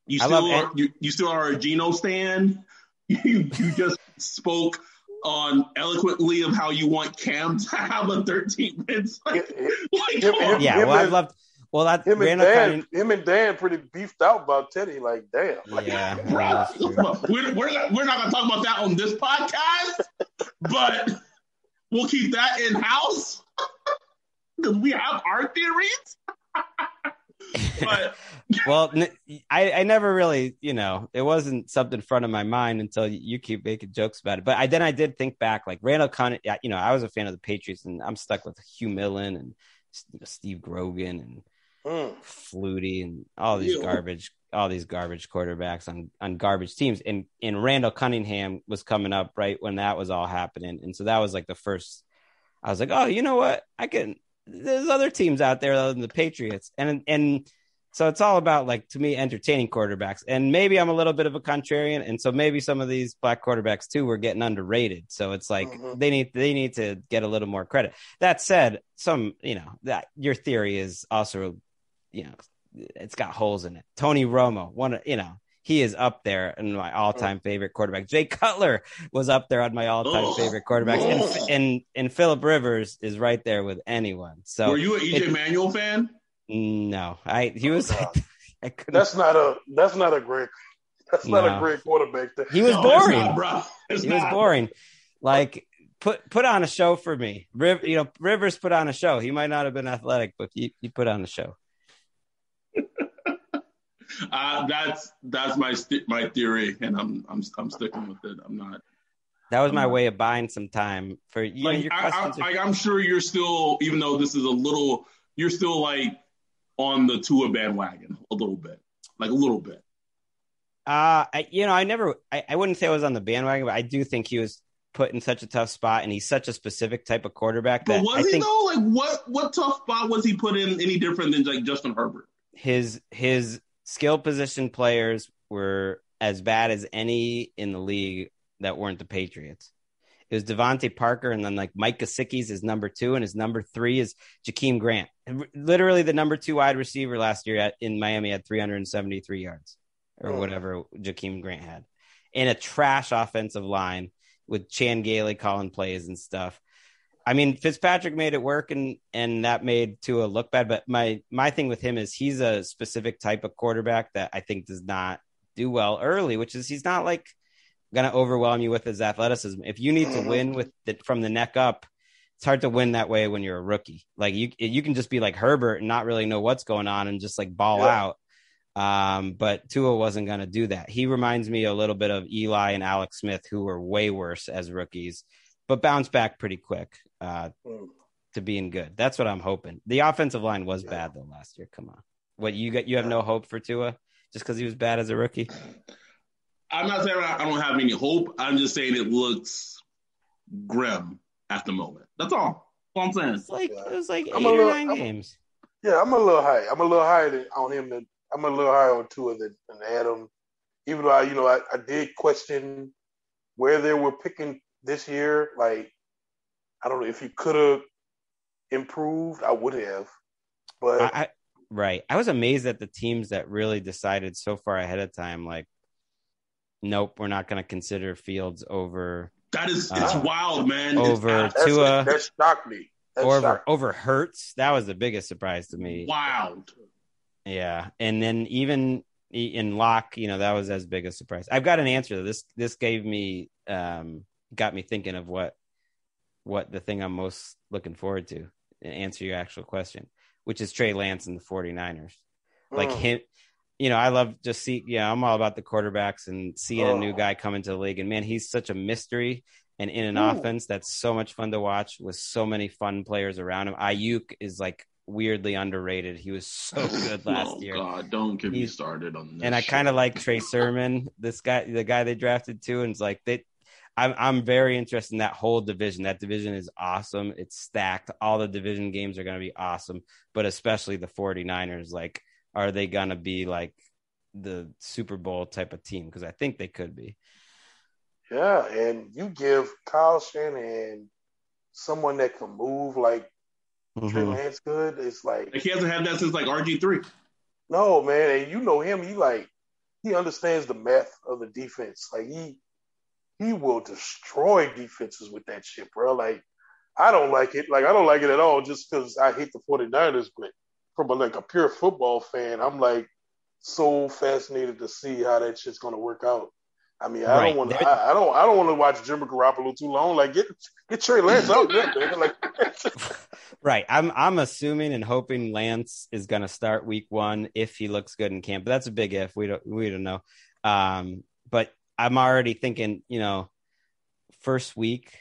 You I still love are. You, you still are a Geno stand. You you just spoke on eloquently of how you want Cam to have a 13 wins. Like, like, yeah. Well, I'd love. Well, that him and Randall Dan, Cunningham- him and Dan, pretty beefed out about Teddy. Like, damn. Like, Yeah, Bro, we're, we're, not, we're not going to talk about that on this podcast, but we'll keep that in house because we have our theories. but well, n- I, I never really, you know, it wasn't something front of my mind until you, you keep making jokes about it. But I then I did think back, like Randall Cunningham. You know, I was a fan of the Patriots, and I'm stuck with Hugh Millen and you know, Steve Grogan and mm, Flutie and all these Ew. garbage, all these garbage quarterbacks on on garbage teams. And and Randall Cunningham was coming up right when that was all happening, and so that was like the first. I was like, oh, you know what? I can. There's other teams out there other than the Patriots, and and so it's all about like to me entertaining quarterbacks. And maybe I'm a little bit of a contrarian, and so maybe some of these black quarterbacks too were getting underrated. So it's like Mhm. they need they need to get a little more credit. That said, some you know that your theory is also you know it's got holes in it. Tony Romo, one of you know he is up there in my all-time oh. favorite quarterback. Jay Cutler was up there on my all-time Ugh. favorite quarterbacks, Ugh. and and and Philip Rivers is right there with anyone. So were you an EJ it- Manuel fan? no, I he was oh, No. I couldn't. that's not a. That's not a great. That's not a great quarterback. There. he was No, boring. not, bro. It's he was boring. Like put put on a show for me. Riv, you know, Rivers put on a show. He might not have been athletic, but he, he put on a show. Uh, that's that's my st- my theory, and I'm I'm I'm sticking with it. I'm not. That was my Um, way of buying some time for you. know, Like, your I, I, are- I, I'm sure you're still, even though this is a little, you're still like on the Tua bandwagon a little bit, like a little bit. Uh, I, you know, I never, I, I wouldn't say I was on the bandwagon, but I do think he was put in such a tough spot, and he's such a specific type of quarterback But was I he think though? Like, what what tough spot was he put in any different than like Justin Herbert? his his skill position players were as bad as any in the league that weren't the Patriots. It was DeVante Parker, and then like Mike Gesicki's is number two, and his number three is Jakeem Grant. And literally, the number two wide receiver last year at, in Miami had 373 yards, or Oh. whatever Jakeem Grant had, in a trash offensive line with Chan Gailey calling plays and stuff. I mean, Fitzpatrick made it work, and and that made Tua look bad. But my my thing with him is he's a specific type of quarterback that I think does not do well early, which is he's not like going to overwhelm you with his athleticism. If you need to win with the, from the neck up, it's hard to win that way when you're a rookie. Like you you can just be like Herbert and not really know what's going on and just like ball Yeah. out. Um, but Tua wasn't going to do that. He reminds me a little bit of Eli and Alex Smith, who were way worse as rookies, but bounced back pretty quick uh, Mm. to being good. That's what I'm hoping. The offensive line was bad though last year. Come on, what you got? You have no hope for Tua just because he was bad as a rookie. I'm not saying I I don't have any hope. I'm just saying it looks grim at the moment. That's all. That's all I'm saying. It's like it was like 8 I'm a or little- 9 I'm- games. Yeah, I'm a little high. I'm a little higher than, on him than I'm a little higher on Tua than, than Adam. Even though I, you know, I, I did question where they were picking this year. Like, I don't know if he could have improved. I would have, but I, I right. I was amazed at the teams that really decided so far ahead of time. Like nope, we're not going to consider Fields over. That is, it's uh, wild, man. Over Tua. That shocked me. That over shocked me. over Hurts. That was the biggest surprise to me. Wild. Yeah, and then even in Lock, you know, that was as big a surprise. I've got an answer. This this gave me um got me thinking of what what the thing I'm most looking forward to and answer your actual question, which is Trey Lance and the 49ers. Like mm. him, you know, I love just see, yeah, I'm all about the quarterbacks and seeing oh. a new guy come into the league. And man, he's such a mystery and in an Ooh. offense that's so much fun to watch with so many fun players around him. Aiyuk is like weirdly underrated. He was so good last oh, year. God, don't get He's, me started on this. And I kind of like Trey Sermon, this guy, the guy they drafted too. And it's like they, I'm I'm very interested in that whole division. That division is awesome. It's stacked. All the division games are going to be awesome, but especially the 49ers. Like, are they going to be like the Super Bowl type of team? Because I think they could be. Yeah, and you give Kyle Shanahan and someone that can move like mm-hmm. Trey Lance good. It's like, like he hasn't had that since like RG three. No man, and you know him. He like he understands the math of the defense. Like he he will destroy defenses with that shit, bro. Like, I don't like it. Like, I don't like it at all just because I hate the 49ers, but from a, like a pure football fan, I'm like so fascinated to see how that shit's gonna work out. I mean, I right. don't want to. I, I, don't. I don't want to watch Jimmy Garoppolo too long. Like, get get Trey Lance out there, man. Like, right. I'm I'm assuming and hoping Lance is going to start Week One if he looks good in camp. But that's a big if. We don't we don't know. Um, but I'm already thinking, you know, first week,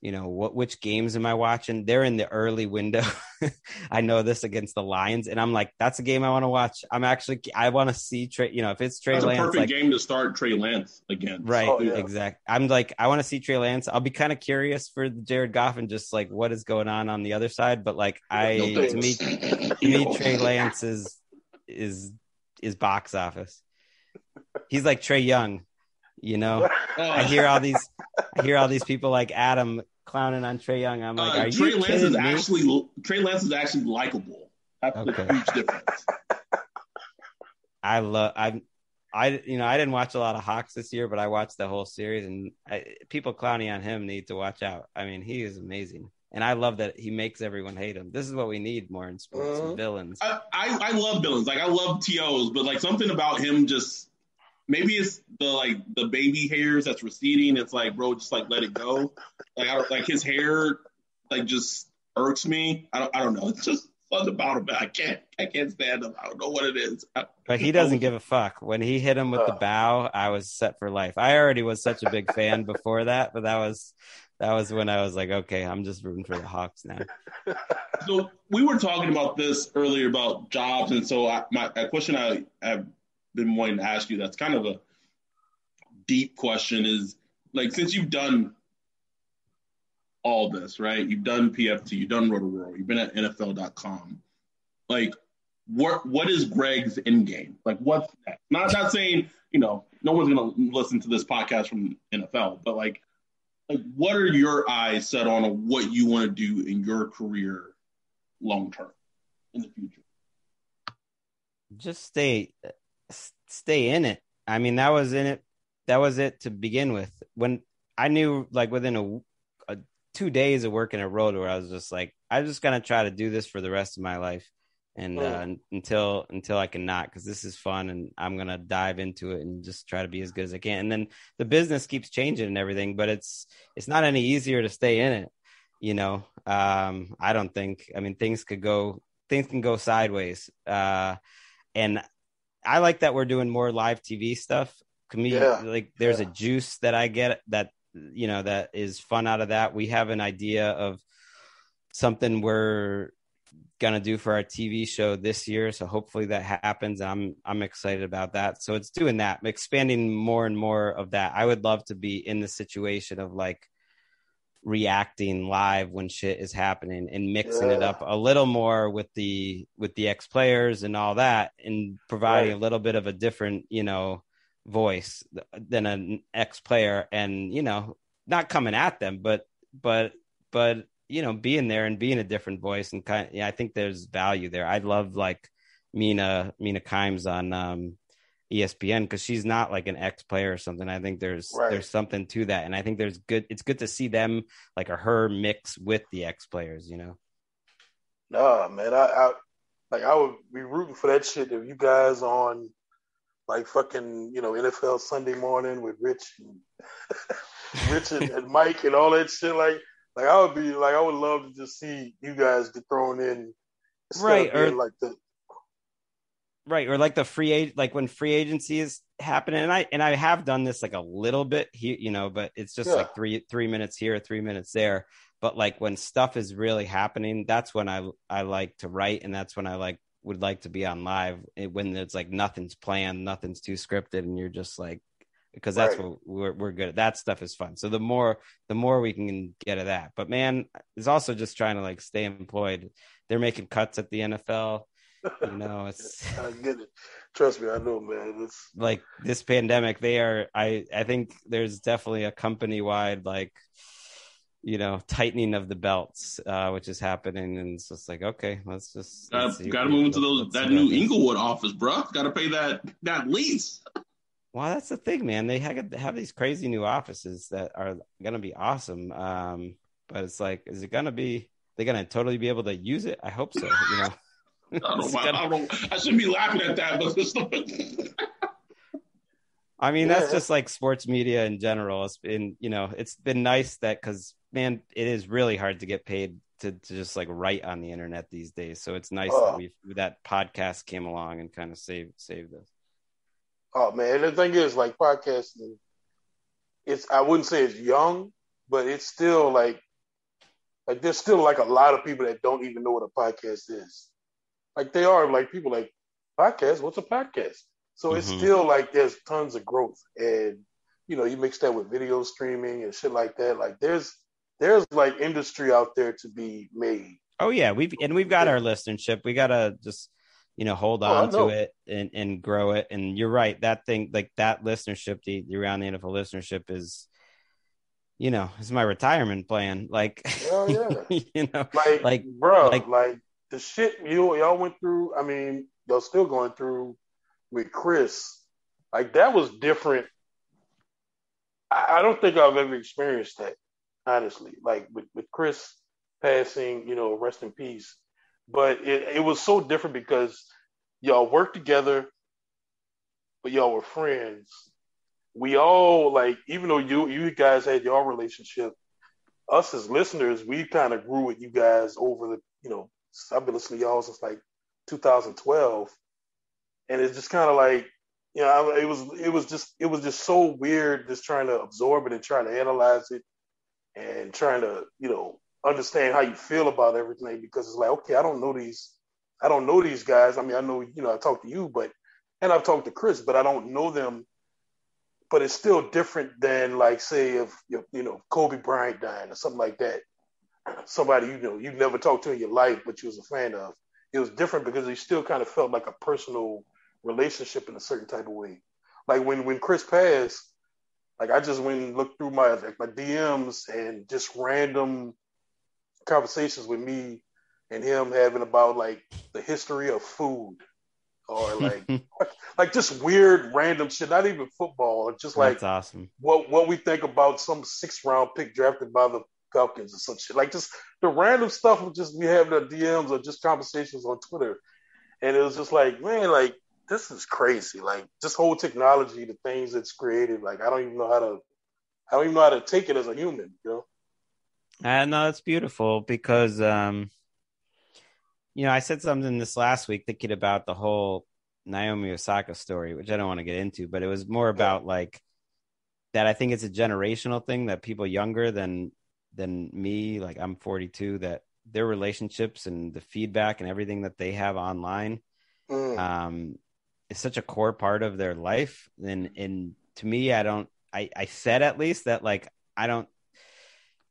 you know, what which games am I watching? They're in the early window. I know this against the Lions, and I'm like, that's a game I want to watch. I'm actually, I want to see Trey. You know, if it's Trey that's Lance, a perfect like, game to start Trey Lance again. Right, oh, yeah. exact. I'm like, I want to see Trey Lance. I'll be kind of curious for Jared Goff and just like what is going on on the other side. But like, I no to me, to me, Trey Lance is is is box office. He's like Trae Young you know, I hear all these, I hear all these people like Adam clowning on Trae Young. I'm like, uh, are Trey you Lance is me? actually Trey Lance is actually likable. That's okay. a huge difference. I love I I you know I didn't watch a lot of Hawks this year, but I watched the whole series, and I, people clowning on him need to watch out. I mean, he is amazing, and I love that he makes everyone hate him. This is what we need more in sports: uh, villains. I, I, I love villains, like I love tos, but like something about him just maybe it's the like the baby hairs that's receding. It's like, bro, just like let it go. Like I don't like his hair, like just irks me. I don't, I don't know. It's just something about him. I can't, I can't stand him. I don't know what it is. But he doesn't give a fuck. When he hit him with the uh. bow, I was set for life. I already was such a big fan before that, but that was that was when I was like, okay, I'm just rooting for the Hawks now. So we were talking about this earlier about jobs, and so I, my a question I have been wanting to ask you that's kind of a deep question is like since you've done all this, right? You've done PFT, you've done Roto World, you've been at NFL.com. Like, what what is Greg's end game? Like, what's that? Not not saying you know no one's gonna listen to this podcast from NFL, but like, like what are your eyes set on what you want to do in your career long term in the future? Just stay stay in it. I mean, that was in it. That was it to begin with. When I knew, like within a, a two days of working a road, where I was just like, I'm just gonna try to do this for the rest of my life, and oh. uh, until until I can not, because this is fun, and I'm gonna dive into it and just try to be as good as I can. And then the business keeps changing and everything, but it's it's not any easier to stay in it. You know, um, I don't think. I mean, things could go things can go sideways. Uh, and I like that we're doing more live TV stuff. yeah. like there's yeah. a juice that I get that you know that is fun out of that. We have an idea of something we're gonna do for our TV show this year, so hopefully that happens. I'm I'm excited about that. So it's doing that, expanding more and more of that. I would love to be in the situation of like reacting live when shit is happening and mixing yeah. it up a little more with the with the ex players and all that and providing right. a little bit of a different you know voice than an ex player and you know not coming at them but but but you know being there and being a different voice and kind of, yeah I think there's value there I love like Mina Mina Kimes on um ESPN because she's not like an ex player or something. I think there's right. there's something to that, and I think there's good. It's good to see them like or her mix with the ex players. You know. Nah, man, I, I like I would be rooting for that shit if you guys on like fucking you know NFL Sunday morning with Rich and Rich and, and Mike and all that shit. Like like I would be like I would love to just see you guys get thrown in, right? Or like the right or like the free age like when free agency is happening and i and i have done this like a little bit here you know but it's just yeah. like three three minutes here three minutes there. But like when stuff is really happening that's when i i like to write and that's when i like would like to be on live eh, when it's like nothing's planned nothing's too scripted and you're just like because that's right. what we're, we're good at. That stuff is fun. So the more the more we can get at that. But man it's also just trying to like stay employed. They're making cuts at the nfl you know it's i get it. Trust me i know man. It's like this pandemic they are i i think there's definitely a company wide like you know tightening of the belts uh which is happening and it's just like okay let's just gotta, gotta move into those that new inglewood office bro gotta pay that that lease. Well that's the thing man. They have, have these crazy new offices that are gonna be awesome um but it's like is it gonna be they're gonna totally be able to use it? I hope so you know I don't, I, I, don't, I shouldn't be laughing at that, but I mean, yeah. that's just like sports media in general. It's been, you know, it's been nice that because man, it is really hard to get paid to, to just like write on the internet these days. So it's nice that we that podcast came along and kind of saved saved us. Oh man, the thing is, like podcasting, it's I wouldn't say it's young, but it's still like like there's still like a lot of people that don't even know what a podcast is. Like they are like people like podcast. What's a podcast? So mm-hmm. it's still like there's tons of growth, and you know you mix that with video streaming and shit like that. Like there's there's like industry out there to be made. Oh yeah, we've and we've got our listenership. We gotta just you know hold oh, on oh, to it and and grow it. And you're right, that thing like that listenership, the, the around the NFL listenership is you know, it's my retirement plan. Like, oh, yeah. you know, like, like, bro, like, like the shit you y'all went through. I mean, y'all still going through with Chris. Like that was different. I, I don't think I've ever experienced that, honestly. Like with with Chris passing, you know, rest in peace. But it, it was so different because y'all worked together, but y'all were friends. We all like, even though you you guys had your relationship, us as listeners, we kind of grew with you guys over the you know I've been listening to y'all since like 2012, and it's just kind of like you know it was it was just it was just so weird just trying to absorb it and trying to analyze it and trying to you know understand how you feel about everything because it's like okay I don't know these I don't know these guys. I mean I know you know I talked to you but and I've talked to Chris but I don't know them. But it's still different than like say if you know Kobe Bryant dying or something like that somebody you know you've never talked to in your life, but you was a fan of. It was different because you still kind of felt like a personal relationship in a certain type of way. Like when when Chris passed, like I just went and looked through my like my DMs and just random conversations with me and him having about like the history of food or like like just weird random shit, not even football, just like That's awesome. What what we think about some six round pick drafted by the Falcons or some shit. Like just the random stuff of just we having the DMs or just conversations on Twitter. And it was just like, man, like this is crazy. Like this whole technology, the things it's created, like I don't even know how to I don't even know how to take it as a human, you know? And uh, no, it's beautiful because um you know, I said something this last week thinking about the whole Naomi Osaka story, which I don't want to get into, but it was more about like that I think it's a generational thing that people younger than than me, like I'm 42, that their relationships and the feedback and everything that they have online mm. um, is such a core part of their life. And and to me, I don't. I I said at least that like I don't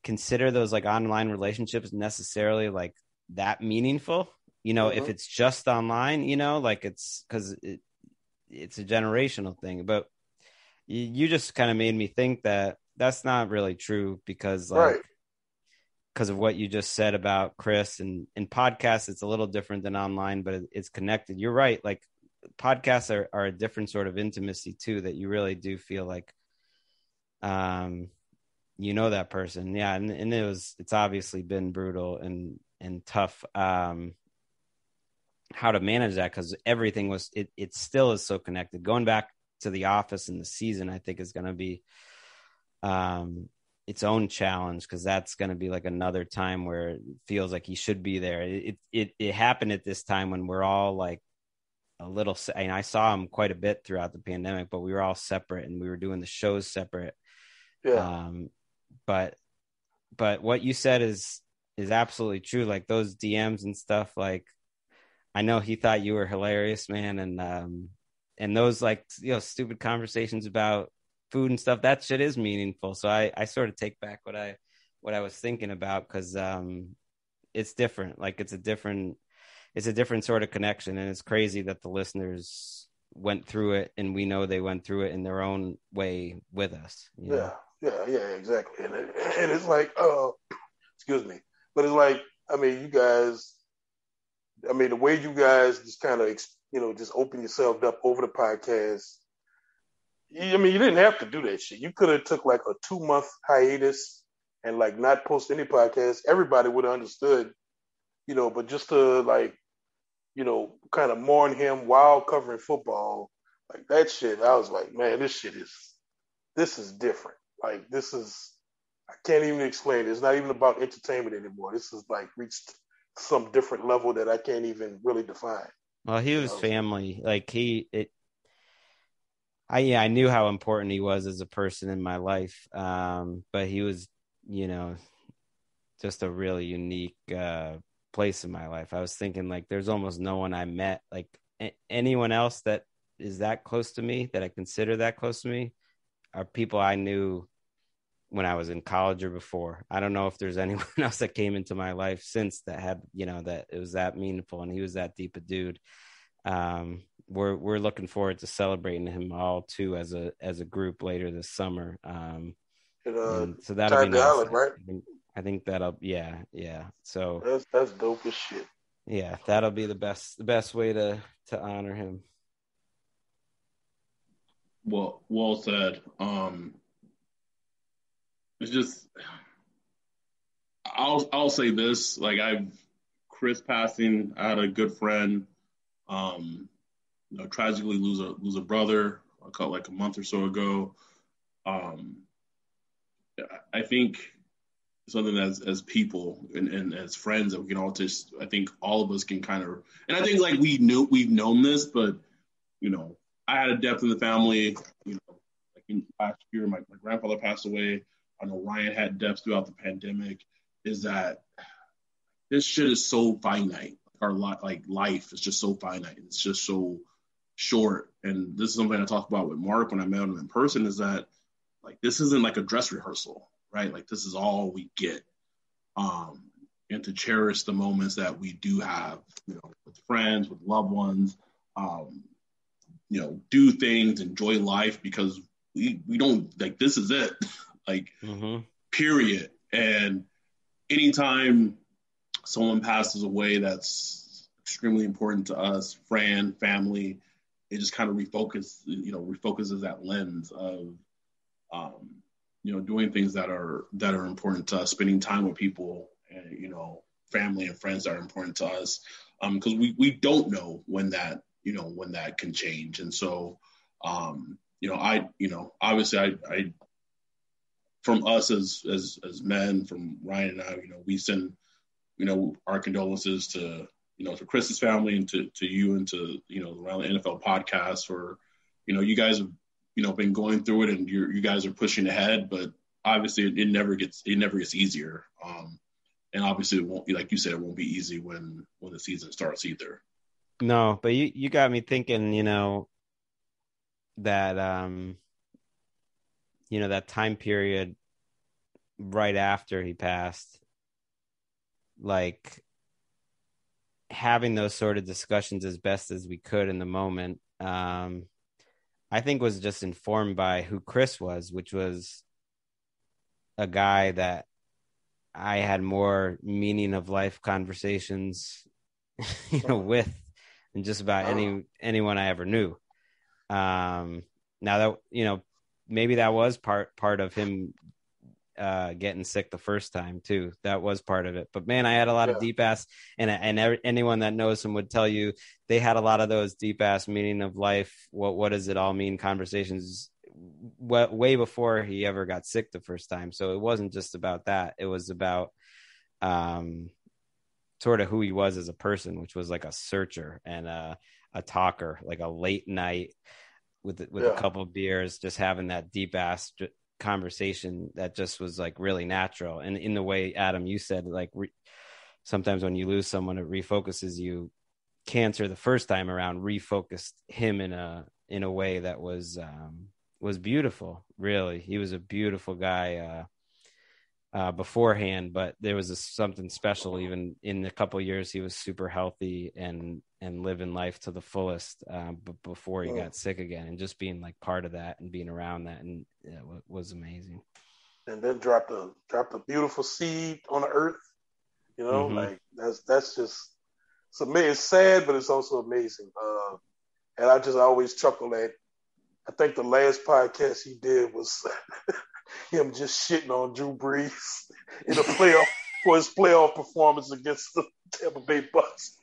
consider those like online relationships necessarily like that meaningful. You know, mm-hmm. if it's just online, you know, like it's because it, it's a generational thing. But you, you just kind of made me think that that's not really true because like right because of what you just said about Chris and in podcasts, it's a little different than online, but it's connected. You're right. Like podcasts are, are a different sort of intimacy too that you really do feel like um you know that person yeah and, and it was it's obviously been brutal and and tough um how to manage that because everything was it it still is so connected going back to the office in the season i think is going to be um its own challenge because that's going to be like another time where it feels like he should be there. It it it happened at this time when we're all like a little and I saw him quite a bit throughout the pandemic but we were all separate and we were doing the shows separate. Yeah. Um but but what you said is is absolutely true. Like those DMs and stuff like I know he thought you were hilarious man and um and those like you know stupid conversations about food and stuff that shit is meaningful. So I I sort of take back what I what I was thinking about cuz um it's different. Like it's a different it's a different sort of connection. And it's crazy that the listeners went through it and we know they went through it in their own way with us yeah know? yeah. Yeah. Exactly. And, it, and it's like uh excuse me. But it's like i mean you guys i mean the way you guys just kind of you know just open yourself up over the podcast I mean, you didn't have to do that shit. You could have took like a two month hiatus and like not post any podcast. Everybody would have understood, you know. But just to like you know, kind of mourn him while covering football. Like that shit, I was like, man, this shit is, this is different. Like this is, I can't even explain it. It's not even about entertainment anymore. This is like reached some different level that I can't even really define. Well, he was family. Like he, it, I yeah, I knew how important he was as a person in my life. Um, but he was, you know, just a really unique uh, place in my life. I was thinking like there's almost no one I met like a- anyone else that is that close to me that I consider that close to me are people I knew when I was in college or before. I don't know if there's anyone else that came into my life since that had, you know, that it was that meaningful and he was that deep a dude. Um, we're we're looking forward to celebrating him all too as a as a group later this summer. Um, and, uh, and so that'll be nice. Island, right? I think that'll yeah, yeah. So that's that's dope as shit. Yeah, that'll be the best the best way to to honor him. Well, well said. Um it's just I'll I'll say this, like I've Chris passing, I had a good friend, um, you know, tragically lose a lose a brother, caught like a month or so ago. Um I think something as as people and, and as friends that we can all just I think all of us can kind of and I think like we knew we've known this, but you know, I had a death in the family, you know, like in last year my, my grandfather passed away. I know Ryan had deaths throughout the pandemic, is that this shit is so finite. Our li- like life is just so finite. It's just so short. And this is something I talked about with Mark when I met him in person is that like this isn't like a dress rehearsal right? Like this is all we get. Um, and to cherish the moments that we do have, you know, with friends, with loved ones, um, you know, do things, enjoy life because we we don't like this is it, like mm-hmm. period. And anytime someone passes away that's extremely important to us, friend, family, it just kind of refocus, you know, refocuses that lens of um, you know, doing things that are that are important to us, spending time with people, and you know, family and friends that are important to us, because um, we we don't know when that you know when that can change, and so um, you know, I you know, obviously, I, I from us as as as men, from Ryan and I, you know, we send you know our condolences to you know to Chris's family and to to you and to you know around the NFL podcast for you know you guys have you know been going through it and you you guys are pushing ahead, but obviously it, it never gets it never gets easier. Um, and obviously it won't be like you said, it won't be easy when when the season starts either. No, but you you got me thinking. You know that um you know that time period right after he passed like having those sort of discussions as best as we could in the moment um I think was just informed by who Chris was, which was a guy that I had more meaning of life conversations, you know, with than just about any anyone I ever knew. Um, now that you know, maybe that was part part of him uh, getting sick the first time too. That was part of it. But man, I had a lot yeah. of deep ass, and and every, anyone that knows him would tell you they had a lot of those deep ass meaning of life. What what does it all mean? Conversations way before he ever got sick the first time. So it wasn't just about that. It was about um sort of who he was as a person, which was like a searcher and a, a talker, like a late night with with yeah. a couple beers, just having that deep ass conversation that just was like really natural. And in the way Adam, you said, like re- sometimes when you lose someone, it refocuses you. Cancer the first time around refocused him in a in a way that was um, was beautiful. Really, he was a beautiful guy. Uh, uh, beforehand, but there was a, something special even in a couple years. He was super healthy and and living life to the fullest. Um, but before he got sick again, and just being like part of that and being around that, and yeah, it was amazing. And then dropped a dropped a beautiful seed on the earth. You know, mm-hmm. like that's that's just it's amazing. It's sad, but it's also amazing. Uh, and I just always chuckle at. I think the last podcast he did was him just shitting on Drew Brees in a playoff for his playoff performance against the Tampa Bay Bucs.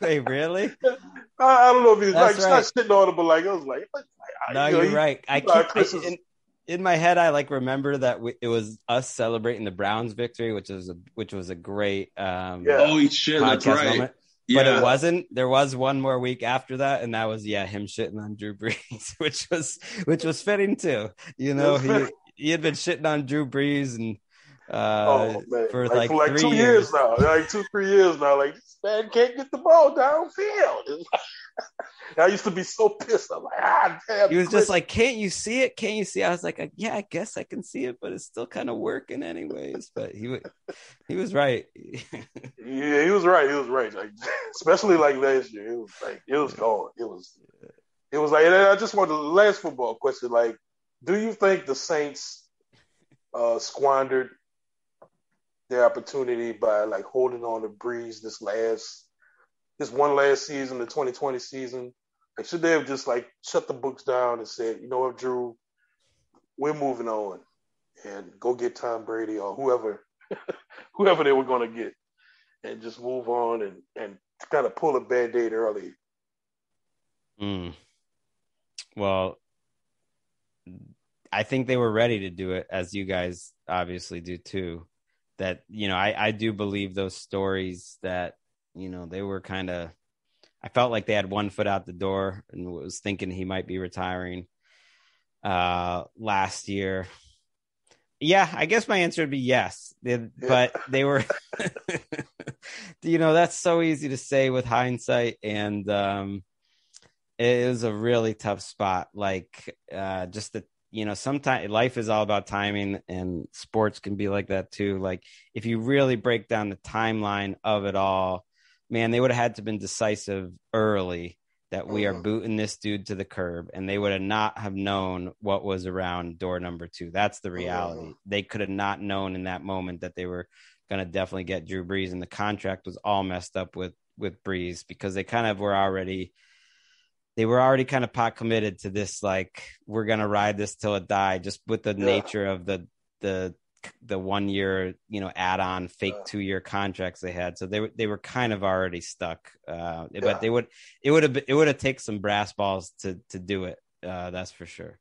hey, really? I, I, don't know if he's like right. not shitting on him, but like I was like, like no, you are right. I keep I, in, in, my head. I like remember that we, it was us celebrating the Browns victory, which was a which was a great um, yeah. oh shit, that's right. Moment. Yeah. But it wasn't. There was one more week after that, and that was yeah, him shitting on Drew Brees, which was which was fitting too. You know, he he had been shitting on Drew Brees and uh, oh, for like, like, for like two years. years. now, like two three years now. Like this man can't get the ball downfield. I used to be so pissed. I'm like, ah, damn. He was just like, "Can't you see it? Can't you see?" I was like, "Yeah, I guess I can see it, but it's still kind of working anyways." But he was, he was right. yeah, he was right. He was right. Like, especially like last year, it was like it was gone. It was, it was like. I just wanted the last football question. Like, do you think the Saints uh, squandered their opportunity by like holding on to Brees this last this one last season, the 2020 season? Like, should they have just like shut the books down and said, you know what, Drew, we're moving on and go get Tom Brady or whoever whoever they were going to get and just move on and and kind of pull a band-aid early. Mm. Well, I think they were ready to do it, as you guys obviously do too. That you know, I I do believe those stories that you know they were kind of. I felt like they had one foot out the door and was thinking he might be retiring uh, last year. Yeah, I guess my answer would be yes. They, but they were, you know, that's so easy to say with hindsight. And um, it was a really tough spot. Like uh, just the you know, sometimes life is all about timing and sports can be like that too. Like if you really break down the timeline of it all, man, they would have had to have been decisive early that we are mm-hmm. booting this dude to the curb and they would have not have known what was around door number two. That's the reality. Mm. They could have not known in that moment that they were going to definitely get Drew Brees and the contract was all messed up with, with Brees because they kind of were already – they were already kind of pot committed to this like we're gonna ride this till it die just with the yeah. nature of the the the one year you know add on fake yeah. two year contracts they had so they were they were kind of already stuck uh, yeah. but they would it would have it would have taken some brass balls to to do it uh, that's for sure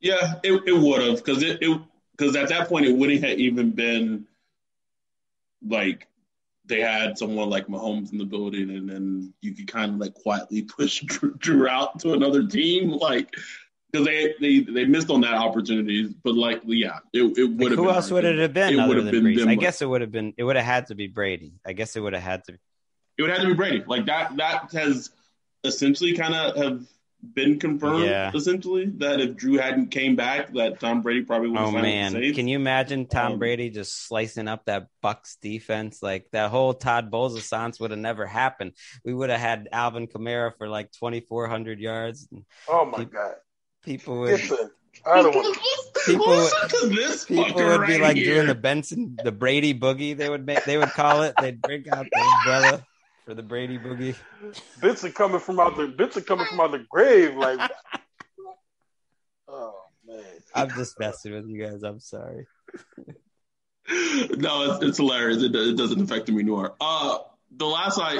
yeah it, it would have because it because at that point it wouldn't have even been like they had someone like Mahomes in the building, and then you could kind of like quietly push Drew, Drew out to another team, like because they, they they missed on that opportunity. But like, yeah, it, it would have. Who else would it have been? It would have been. Them, I guess it would have been. It would have had to be Brady. I guess it would have had to. It would have to be Brady. Like that. That has essentially kind of have been confirmed yeah. essentially that if Drew hadn't came back, that Tom Brady probably would. Oh man, can you imagine Tom um, Brady just slicing up that Bucs defense? Like that whole Todd Bowles assance would have never happened. We would have had Alvin Kamara for like twenty four hundred yards. Oh my people, god! People would. I don't want people would, people would right be like here. doing the Benson, the Brady boogie. They would make, they would call it. They'd break out the umbrella for the Brady boogie. Benson coming from out the Benson coming from out the grave, like. oh man! I'm just messing with you guys. I'm sorry. no, it's, it's hilarious. It, it, doesn't affect me nor. Uh, the last I,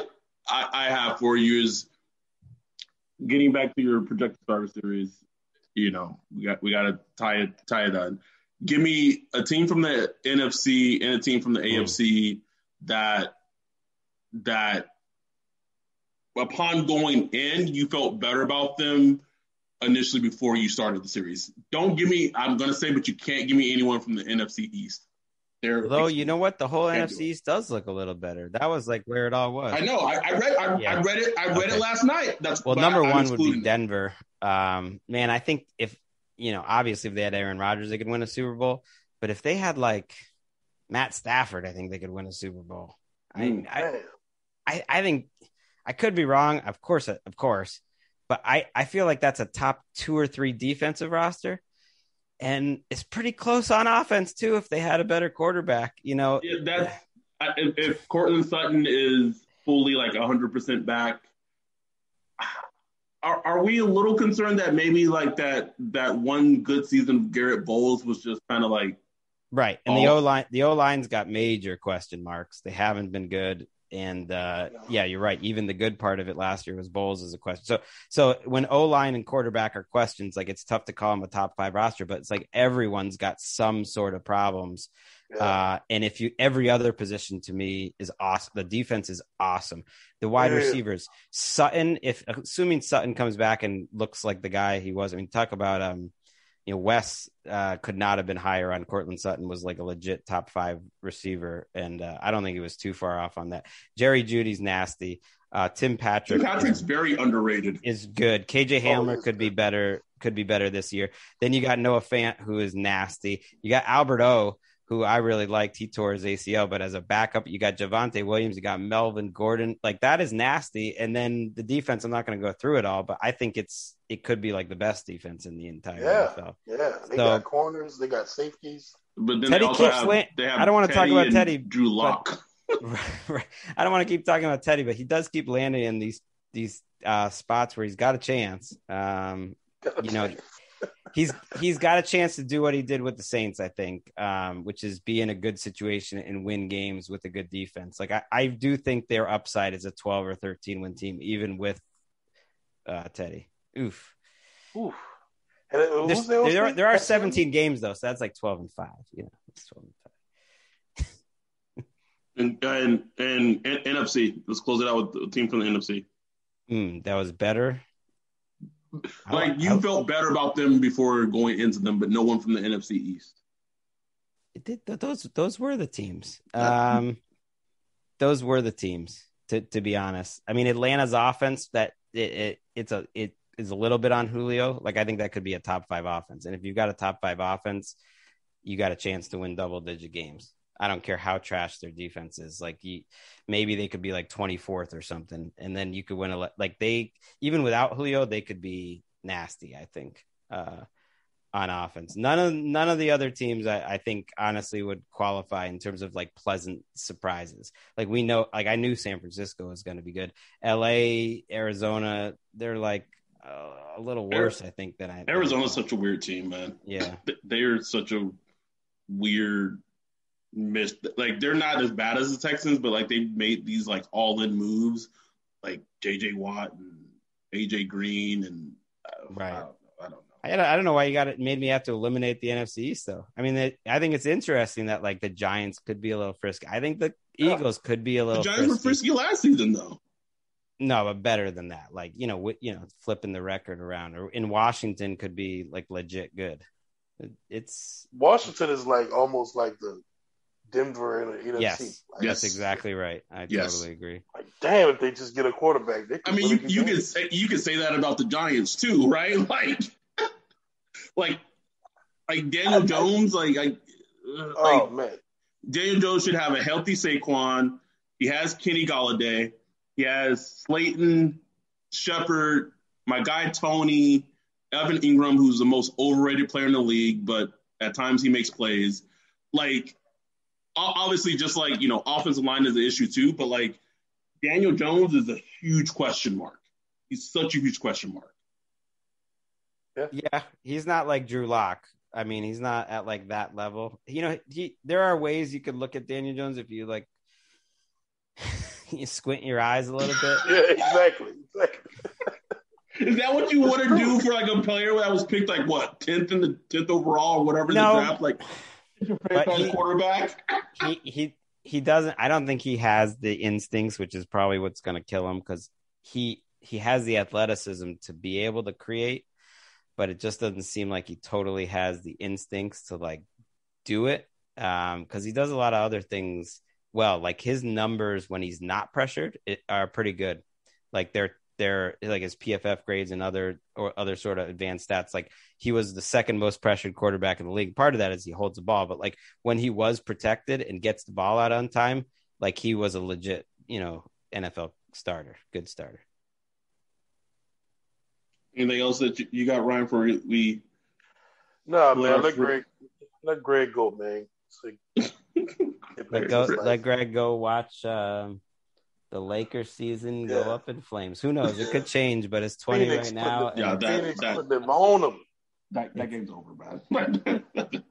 I I have for you is getting back to your projected starter series. You know, we got we got to tie it tie it on. Give me a team from the NFC and a team from the mm. AFC that that upon going in, you felt better about them initially before you started the series. Don't give me, I'm going to say, but you can't give me anyone from the NFC East. They're Though you know what, the whole NFC East does look a little better. That was like where it all was. I know. I, I read. I, yeah. I, read it. I read okay. it last night. That's well. Number I, one would be Denver. Um, man, I think if you know, obviously, if they had Aaron Rodgers, they could win a Super Bowl. But if they had like Matt Stafford, I think they could win a Super Bowl. Mm. I, I, I think I could be wrong. Of course, of course, but I, I feel like that's a top two or three defensive roster. And it's pretty close on offense too. If they had a better quarterback, you know, yeah, that's if, if Courtland Sutton is fully like hundred percent back, are, are we a little concerned that maybe like that that one good season of Garett Bolles was just kind of like right? And the O line, the O line's got major question marks. They haven't been good. And uh, yeah, you're right. Even the good part of it last year was Bolles as a question. So, so when O line and quarterback are questions, like it's tough to call them a top five roster, but it's like everyone's got some sort of problems. Yeah. Uh, and if you every other position to me is awesome. The defense is awesome. The wide yeah. receivers, Sutton. If assuming Sutton comes back and looks like the guy he was, I mean, talk about um, you know, Wes uh, could not have been higher on Courtland Sutton was like a legit top five receiver, and uh, I don't think he was too far off on that. Jerry Jeudy's nasty. Uh, Tim Patrick. Tim Patrick's is, very underrated. Is good. KJ Hamler oh, could be better. Could be better this year. Then you got Noah Fant, who is nasty. You got Albert O, who I really liked. He tore his ACL, but as a backup, you got Javonte Williams, you got Melvin Gordon. Like that is nasty. And then the defense, I'm not going to go through it all, but I think it's it could be like the best defense in the entire yeah, NFL. Yeah, they so, got corners, they got safeties. But then Teddy keeps have, land- I don't want to talk about Teddy. Drew Lock. right. I don't want to keep talking about Teddy, but he does keep landing in these these uh, spots where he's got a chance. Um, you know, he's he's got a chance to do what he did with the Saints, I think, um, which is be in a good situation and win games with a good defense. Like I, I do think their upside is a 12 or 13 win team, even with uh, Teddy. Oof. Oof. There, there, are, there are 17 games though, so that's like 12 and five. Yeah, it's 12 and five. and, and and NFC. Let's close it out with a team from the NFC. Mm, that was better. Like you felt better about them before going into them, but no one from the NFC East. It did. Those those were the teams. Um, those were the teams. To to be honest, I mean Atlanta's offense that it, it it's a it is a little bit on Julio. Like I think that could be a top five offense, and if you've got a top five offense, you got a chance to win double digit games. I don't care how trash their defense is. Like you, maybe they could be like 24th or something, and then you could win a like they even without Julio they could be nasty. I think uh, on offense. None of none of the other teams I, I think honestly would qualify in terms of like pleasant surprises. Like we know, like I knew San Francisco was going to be good. L.A., Arizona, they're like uh, a little worse, I think, than I. Arizona's such a weird team, man. Yeah, they're such a weird missed like they're not as bad as the Texans, but like they made these like all in moves, like J.J. Watt and A.J. Green and uh, right. I don't, I don't know. I don't, I don't know why you got it made me have to eliminate the NFC East though. I mean, it, I think it's interesting that like the Giants could be a little frisky. I think the Eagles yeah. could be a little. The Giants frisky. were frisky last season though. No, but better than that. Like you know, w- you know, flipping the record around, or in Washington could be like legit good. It's Washington is like almost like the Denver and the NFC. Yes, like, yes, that's exactly right. I yes. totally agree. Like, damn, if they just get a quarterback, I mean, you, you can say you can say that about the Giants too, right? Like, like, like Daniel I, Jones, like, I, uh, oh like, man, Daniel Jones should have a healthy Saquon. He has Kenny Golladay. He has Slayton, Shepard, my guy Toney, Evan Engram, who's the most overrated player in the league, but at times he makes plays. Like obviously just like you know offensive line is an issue too but like Daniel Jones is a huge question mark. He's such a huge question mark. Yeah, yeah he's not like Drew Lock. I mean, he's not at like that level. You know, he there are ways you could look at Daniel Jones if you like you squint your eyes a little bit. yeah, exactly. exactly. Is that what you want to do for like a player that was picked like what tenth in the tenth overall or whatever no, the draft? Like your he, quarterback. he he he doesn't. I don't think he has the instincts, which is probably what's going to kill him because he he has the athleticism to be able to create, but it just doesn't seem like he totally has the instincts to like do it. Um, because he does a lot of other things well. Like his numbers when he's not pressured it, are pretty good. Like they're they're like his PFF grades and other or other sort of advanced stats. Like he was the second most pressured quarterback in the league. Part of that is he holds the ball, but like when he was protected and gets the ball out on time, like he was a legit, you know, NFL starter, good starter. Anything else that you got, Ryan? For we? No, man. Let Greg, let Greg go, man. let go. Let Greg go watch. Um, the Lakers season yeah. go up in flames. Who knows? It could change, but it's 20 Phoenix right now. The, yeah, that, Phoenix that, put them on them. That, that game's over, man.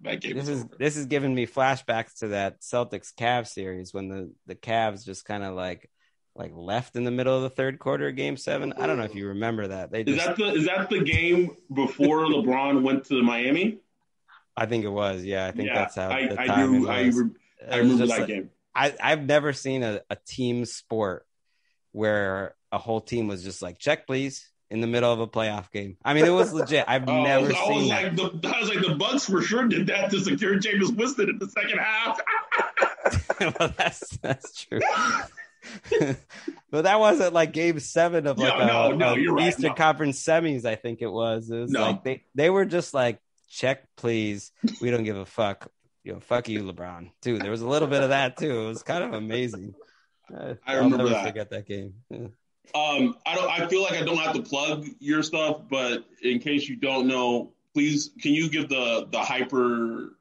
that game this is over. this is giving me flashbacks to that Celtics Cavs series when the the Cavs just kind of like like left in the middle of the third quarter of game seven. I don't know if you remember that. They just, is that the is that the game before LeBron went to Miami? I think it was. Yeah, I think yeah, that's how I, the I do. I, re- I remember that like, game. I, I've never seen a, a team sport where a whole team was just like, check please, in the middle of a playoff game. I mean, it was legit. I've oh, never I seen like that. The, I was like, the Bucs for sure did that to secure Jameis Winston in the second half. well, that's that's true. but that wasn't like game seven of like no, a, no, no, Eastern right, Conference semis. I think it was. It was like they they were just like check please. We don't give a fuck you know, fuck you, LeBron. Too. There was a little bit of that too. It was kind of amazing. I remember never that. forget that game. Yeah. Um, I don't. I feel like I don't have to plug your stuff, but in case you don't know, please can you give the the hyper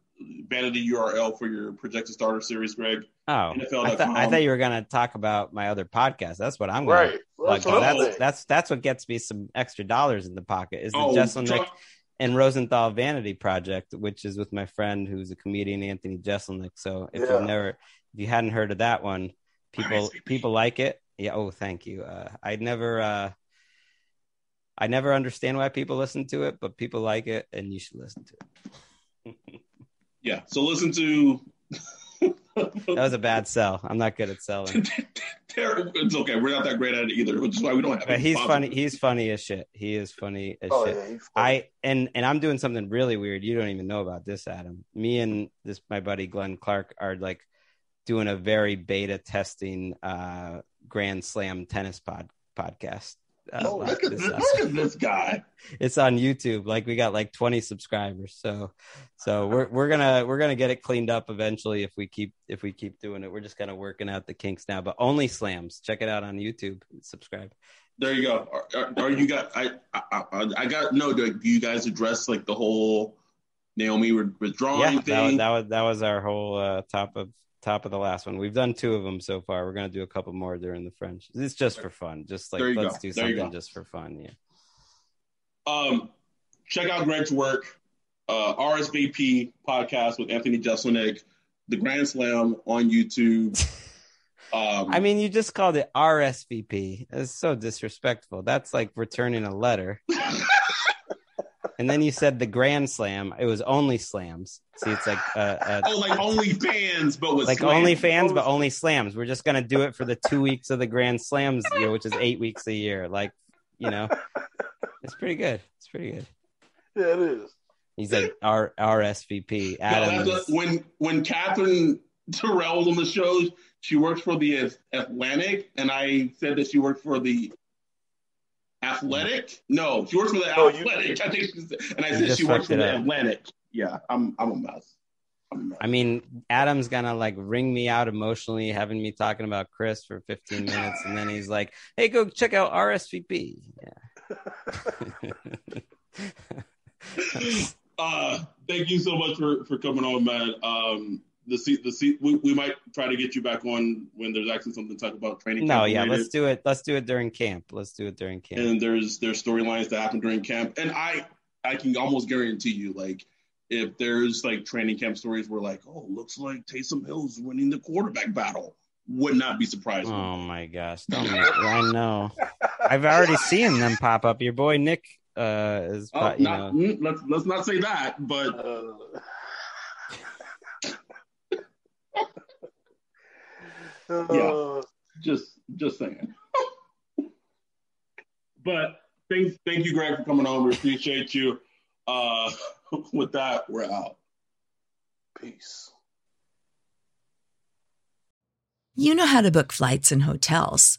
vanity URL for your projected starter series, Greg? Oh, NFL.com. I, th- I thought you were going to talk about my other podcast. That's what I'm going right. to. Like, that's, that's that's what gets me some extra dollars in the pocket. Is the oh, Jeselnik and Rosenthal Vanity Project, which is with my friend who's a comedian, Anthony Jeselnik. So if yeah. you've never, if you hadn't heard of that one, people people like it. Yeah. Oh, thank you. Uh, I never, uh, I never understand why people listen to it, but people like it, and you should listen to it. yeah. So listen to that was a bad sell. I'm not good at selling. it's okay. We're not that great at it either, which is why we don't have. But he's funny. He's funny as shit. He is funny as oh, shit. Yeah, I and and I'm doing something really weird. You don't even know about this, Adam. Me and this my buddy Glenn Clark are like doing a very beta testing uh Grand Slam tennis pod podcast. Uh, oh, look at, this, look at this guy! It's on YouTube. Like we got like 20 subscribers, so so we're we're gonna we're gonna get it cleaned up eventually if we keep if we keep doing it. We're just kind of working out the kinks now, but only slams. Check it out on YouTube. Subscribe. There you go. Are, are, are you got? I, I I got no. Do you guys address like the whole Naomi withdrawing yeah, thing? That was, that was that was our whole uh, top of top of the last one. We've done two of them so far. We're gonna do a couple more during the French. It's just for fun. Just like let's go. do something just for fun. Yeah. Um, check out Greg's work. Uh, RSVP podcast with Anthony Jeselnik, the Grand Slam on YouTube. Um, I mean, you just called it RSVP. It's so disrespectful. That's like returning a letter. and then you said the Grand Slam. It was only slams. See, it's like uh, oh, like only fans, but with like slams. only fans, but only slams. We're just gonna do it for the two weeks of the Grand Slams year, which is eight weeks a year. Like, you know, it's pretty good. It's pretty good. Yeah, it is. He's like our RSVP. Adam. No, when when Katherine Terrell was on the show, she works for the Atlantic, and I said that she worked for the Athletic? No, she works for the Athletic. You, I think and I said she works for the Atlantic. Yeah, I'm I'm a mess. I mean, Adam's gonna like wring me out emotionally, having me talking about Chris for 15 minutes, and then he's like, "Hey, go check out RSVP." Yeah. uh, thank you so much for for coming on, man. Um, the seat, the seat, we, we might try to get you back on when there's actually something to talk about training. No, yeah, related. let's do it. Let's do it during camp. Let's do it during camp. And there's there's storylines that happen during camp, and I I can almost guarantee you, like if there's like training camp stories where like, oh, looks like Taysom Hill's winning the quarterback battle, would not be surprised. Oh my gosh, don't make, I know. I've already seen them pop up. Your boy Nick uh is, oh, you not, know. Mm, let's let's not say that, but. Uh, yeah, uh. just just saying. but thank thank you, Greg, for coming on. We appreciate you. Uh, with that, we're out. Peace. You know how to book flights and hotels.